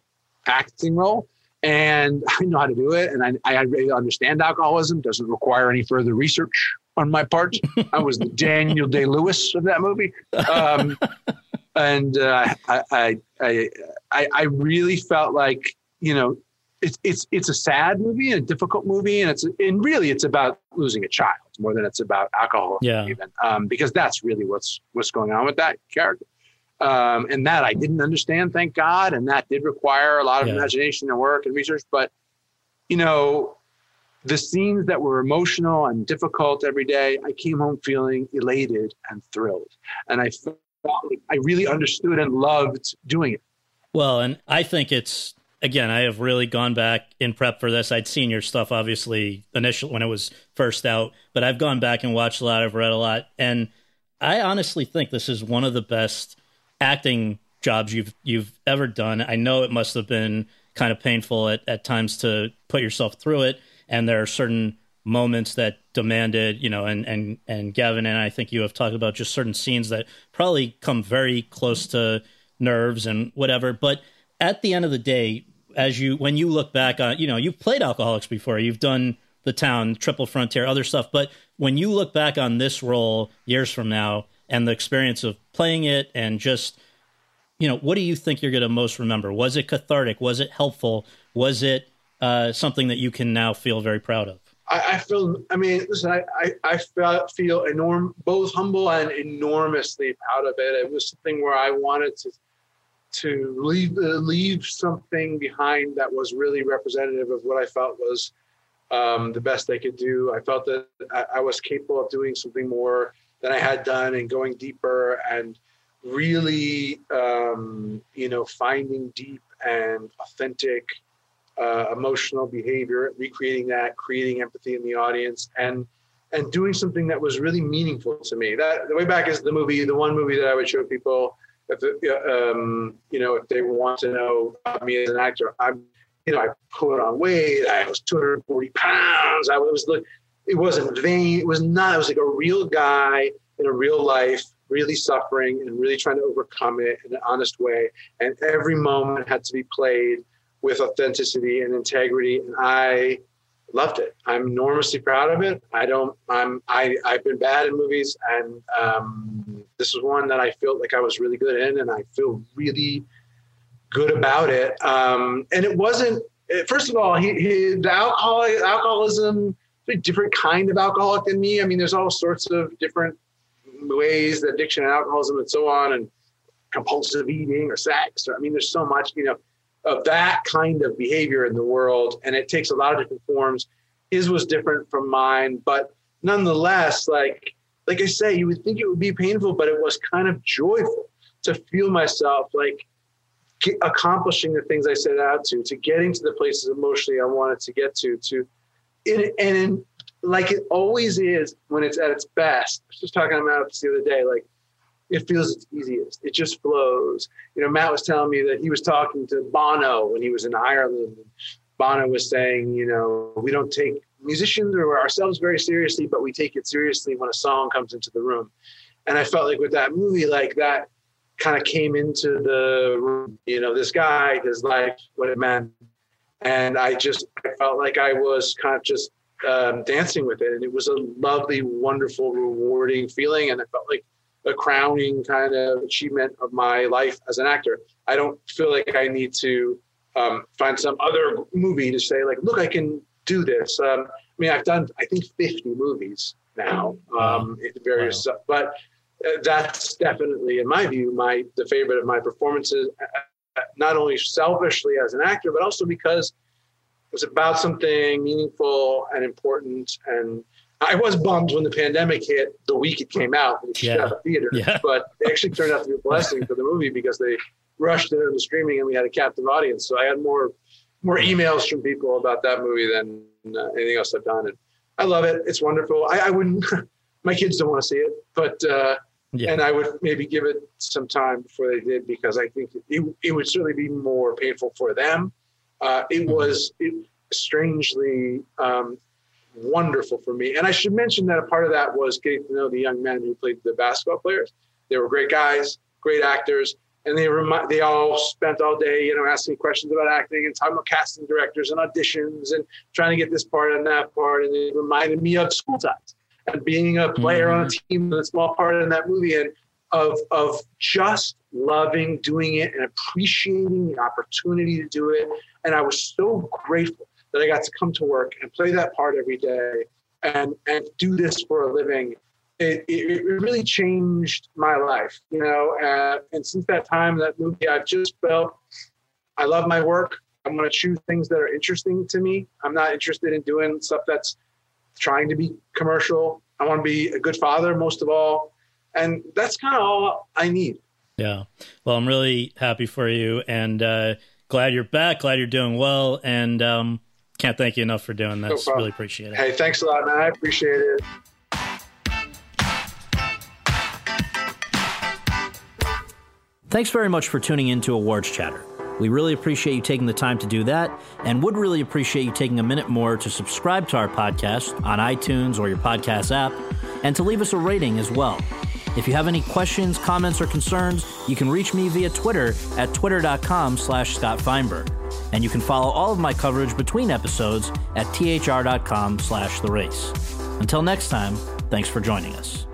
acting role, and I know how to do it, and I I really understand alcoholism. Doesn't require any further research on my part. I was the Daniel Day Lewis of that movie. Um, and uh, I, I, I, I really felt like you know it's it's it's a sad movie and a difficult movie, and it's and really it's about losing a child more than it's about alcohol. Yeah. Even um, because that's really what's what's going on with that character. Um, and that I didn't understand, thank God, and that did require a lot of yeah. imagination and work and research. But you know, the scenes that were emotional and difficult every day, I came home feeling elated and thrilled, and I felt like I really understood and loved doing it. Well, and I think it's again, I have really gone back in prep for this. I'd seen your stuff obviously initially when it was first out, but I've gone back and watched a lot. I've read a lot, and I honestly think this is one of the best acting jobs you've you've ever done. I know it must have been kind of painful at, at times to put yourself through it. And there are certain moments that demanded, you know, and and and Gavin and I think you have talked about just certain scenes that probably come very close to nerves and whatever. But at the end of the day, as you when you look back on, you know, you've played Alcoholics before, you've done the town, Triple Frontier, other stuff. But when you look back on this role years from now and the experience of playing it and just you know, what do you think you're going to most remember? Was it cathartic? Was it helpful? Was it uh, something that you can now feel very proud of? I, I feel. I mean, listen. I I, I feel enorm, both humble and enormously proud of it. It was something where I wanted to to leave uh, leave something behind that was really representative of what I felt was um, the best I could do. I felt that I, I, was capable of doing something more than I had done and going deeper and really, um, you know, finding deep and authentic uh, emotional behavior, recreating that, creating empathy in the audience, and and doing something that was really meaningful to me. That the way back is the movie, the one movie that I would show people if um, you know if they want to know me as an actor. I'm you know I put on weight. I was 240 pounds. I was it wasn't vain. It was not. It was like a real guy in a real life really suffering and really trying to overcome it in an honest way. And every moment had to be played with authenticity and integrity. And I loved it. I'm enormously proud of it. I don't, I'm, I, I've been bad in movies and um, this was one that I felt like I was really good in and I feel really good about it. Um, and it wasn't, first of all, he, he the alcohol, alcoholism, a different kind of alcoholic than me. I mean, there's all sorts of different ways, that addiction and alcoholism and so on, and compulsive eating or sex. Or, I mean, there's so much, you know, of that kind of behavior in the world, and it takes a lot of different forms. His was different from mine, but nonetheless, like like I say, you would think it would be painful, but it was kind of joyful to feel myself like accomplishing the things I set out to, to getting to the places emotionally I wanted to get to, to and in, like it always is when it's at its best. I was just talking about this the other day, like it feels its easiest. It just flows. You know, Matt was telling me that he was talking to Bono when he was in Ireland. Bono was saying, you know, we don't take musicians or ourselves very seriously, but we take it seriously when a song comes into the room. And I felt like with that movie, like that kind of came into the room, you know, this guy, his life, what it meant. And I just I felt like I was kind of just um, dancing with it. And it was a lovely, wonderful, rewarding feeling. And I felt like a crowning kind of achievement of my life as an actor. I don't feel like I need to um, find some other movie to say like, look, I can do this. Um, I mean, I've done I think 50 movies now um, in various, wow. but uh, that's definitely, in my view, my the favorite of my performances. Uh, uh, not only selfishly as an actor, but also because it was about something meaningful and important and I was bummed when the pandemic hit the week it came out and yeah. shut the theater. Yeah. But it actually turned out to be a blessing for the movie because they rushed it into streaming and we had a captive audience. So I had more more emails from people about that movie than uh, anything else I've done. And I love it. It's wonderful. I, I wouldn't. my kids don't want to see it, but uh, yeah. and I would maybe give it some time before they did because I think it, it would certainly be more painful for them. Uh, it mm-hmm. was it, strangely um, wonderful for me. And I should mention that a part of that was getting to know the young men who played the basketball players. They were great guys, great actors, and they remi- they all spent all day, you know, asking questions about acting and talking about casting directors and auditions and trying to get this part and that part. And it reminded me of school times and being a player mm-hmm. on a mm-hmm. team, a small part in that movie, and of of just loving doing it and appreciating the opportunity to do it. And I was so grateful that I got to come to work and play that part every day and and do this for a living. It, it, it really changed my life, you know. Uh, and since that time, that movie, I've just felt I love my work. I'm going to choose things that are interesting to me. I'm not interested in doing stuff that's trying to be commercial. I want to be a good father most of all. And that's kind of all I need. Yeah. Well, I'm really happy for you and uh, glad you're back. Glad you're doing well. And um, can't thank you enough for doing this. No really appreciate it. Hey, thanks a lot, man. I appreciate it. Thanks very much for tuning in to Awards Chatter. We really appreciate you taking the time to do that and would really appreciate you taking a minute more to subscribe to our podcast on iTunes or your podcast app and to leave us a rating as well. If you have any questions, comments, or concerns, you can reach me via Twitter at twitter.com slash Scott Feinberg. And you can follow all of my coverage between episodes at thr.com slash the race. Until next time, thanks for joining us.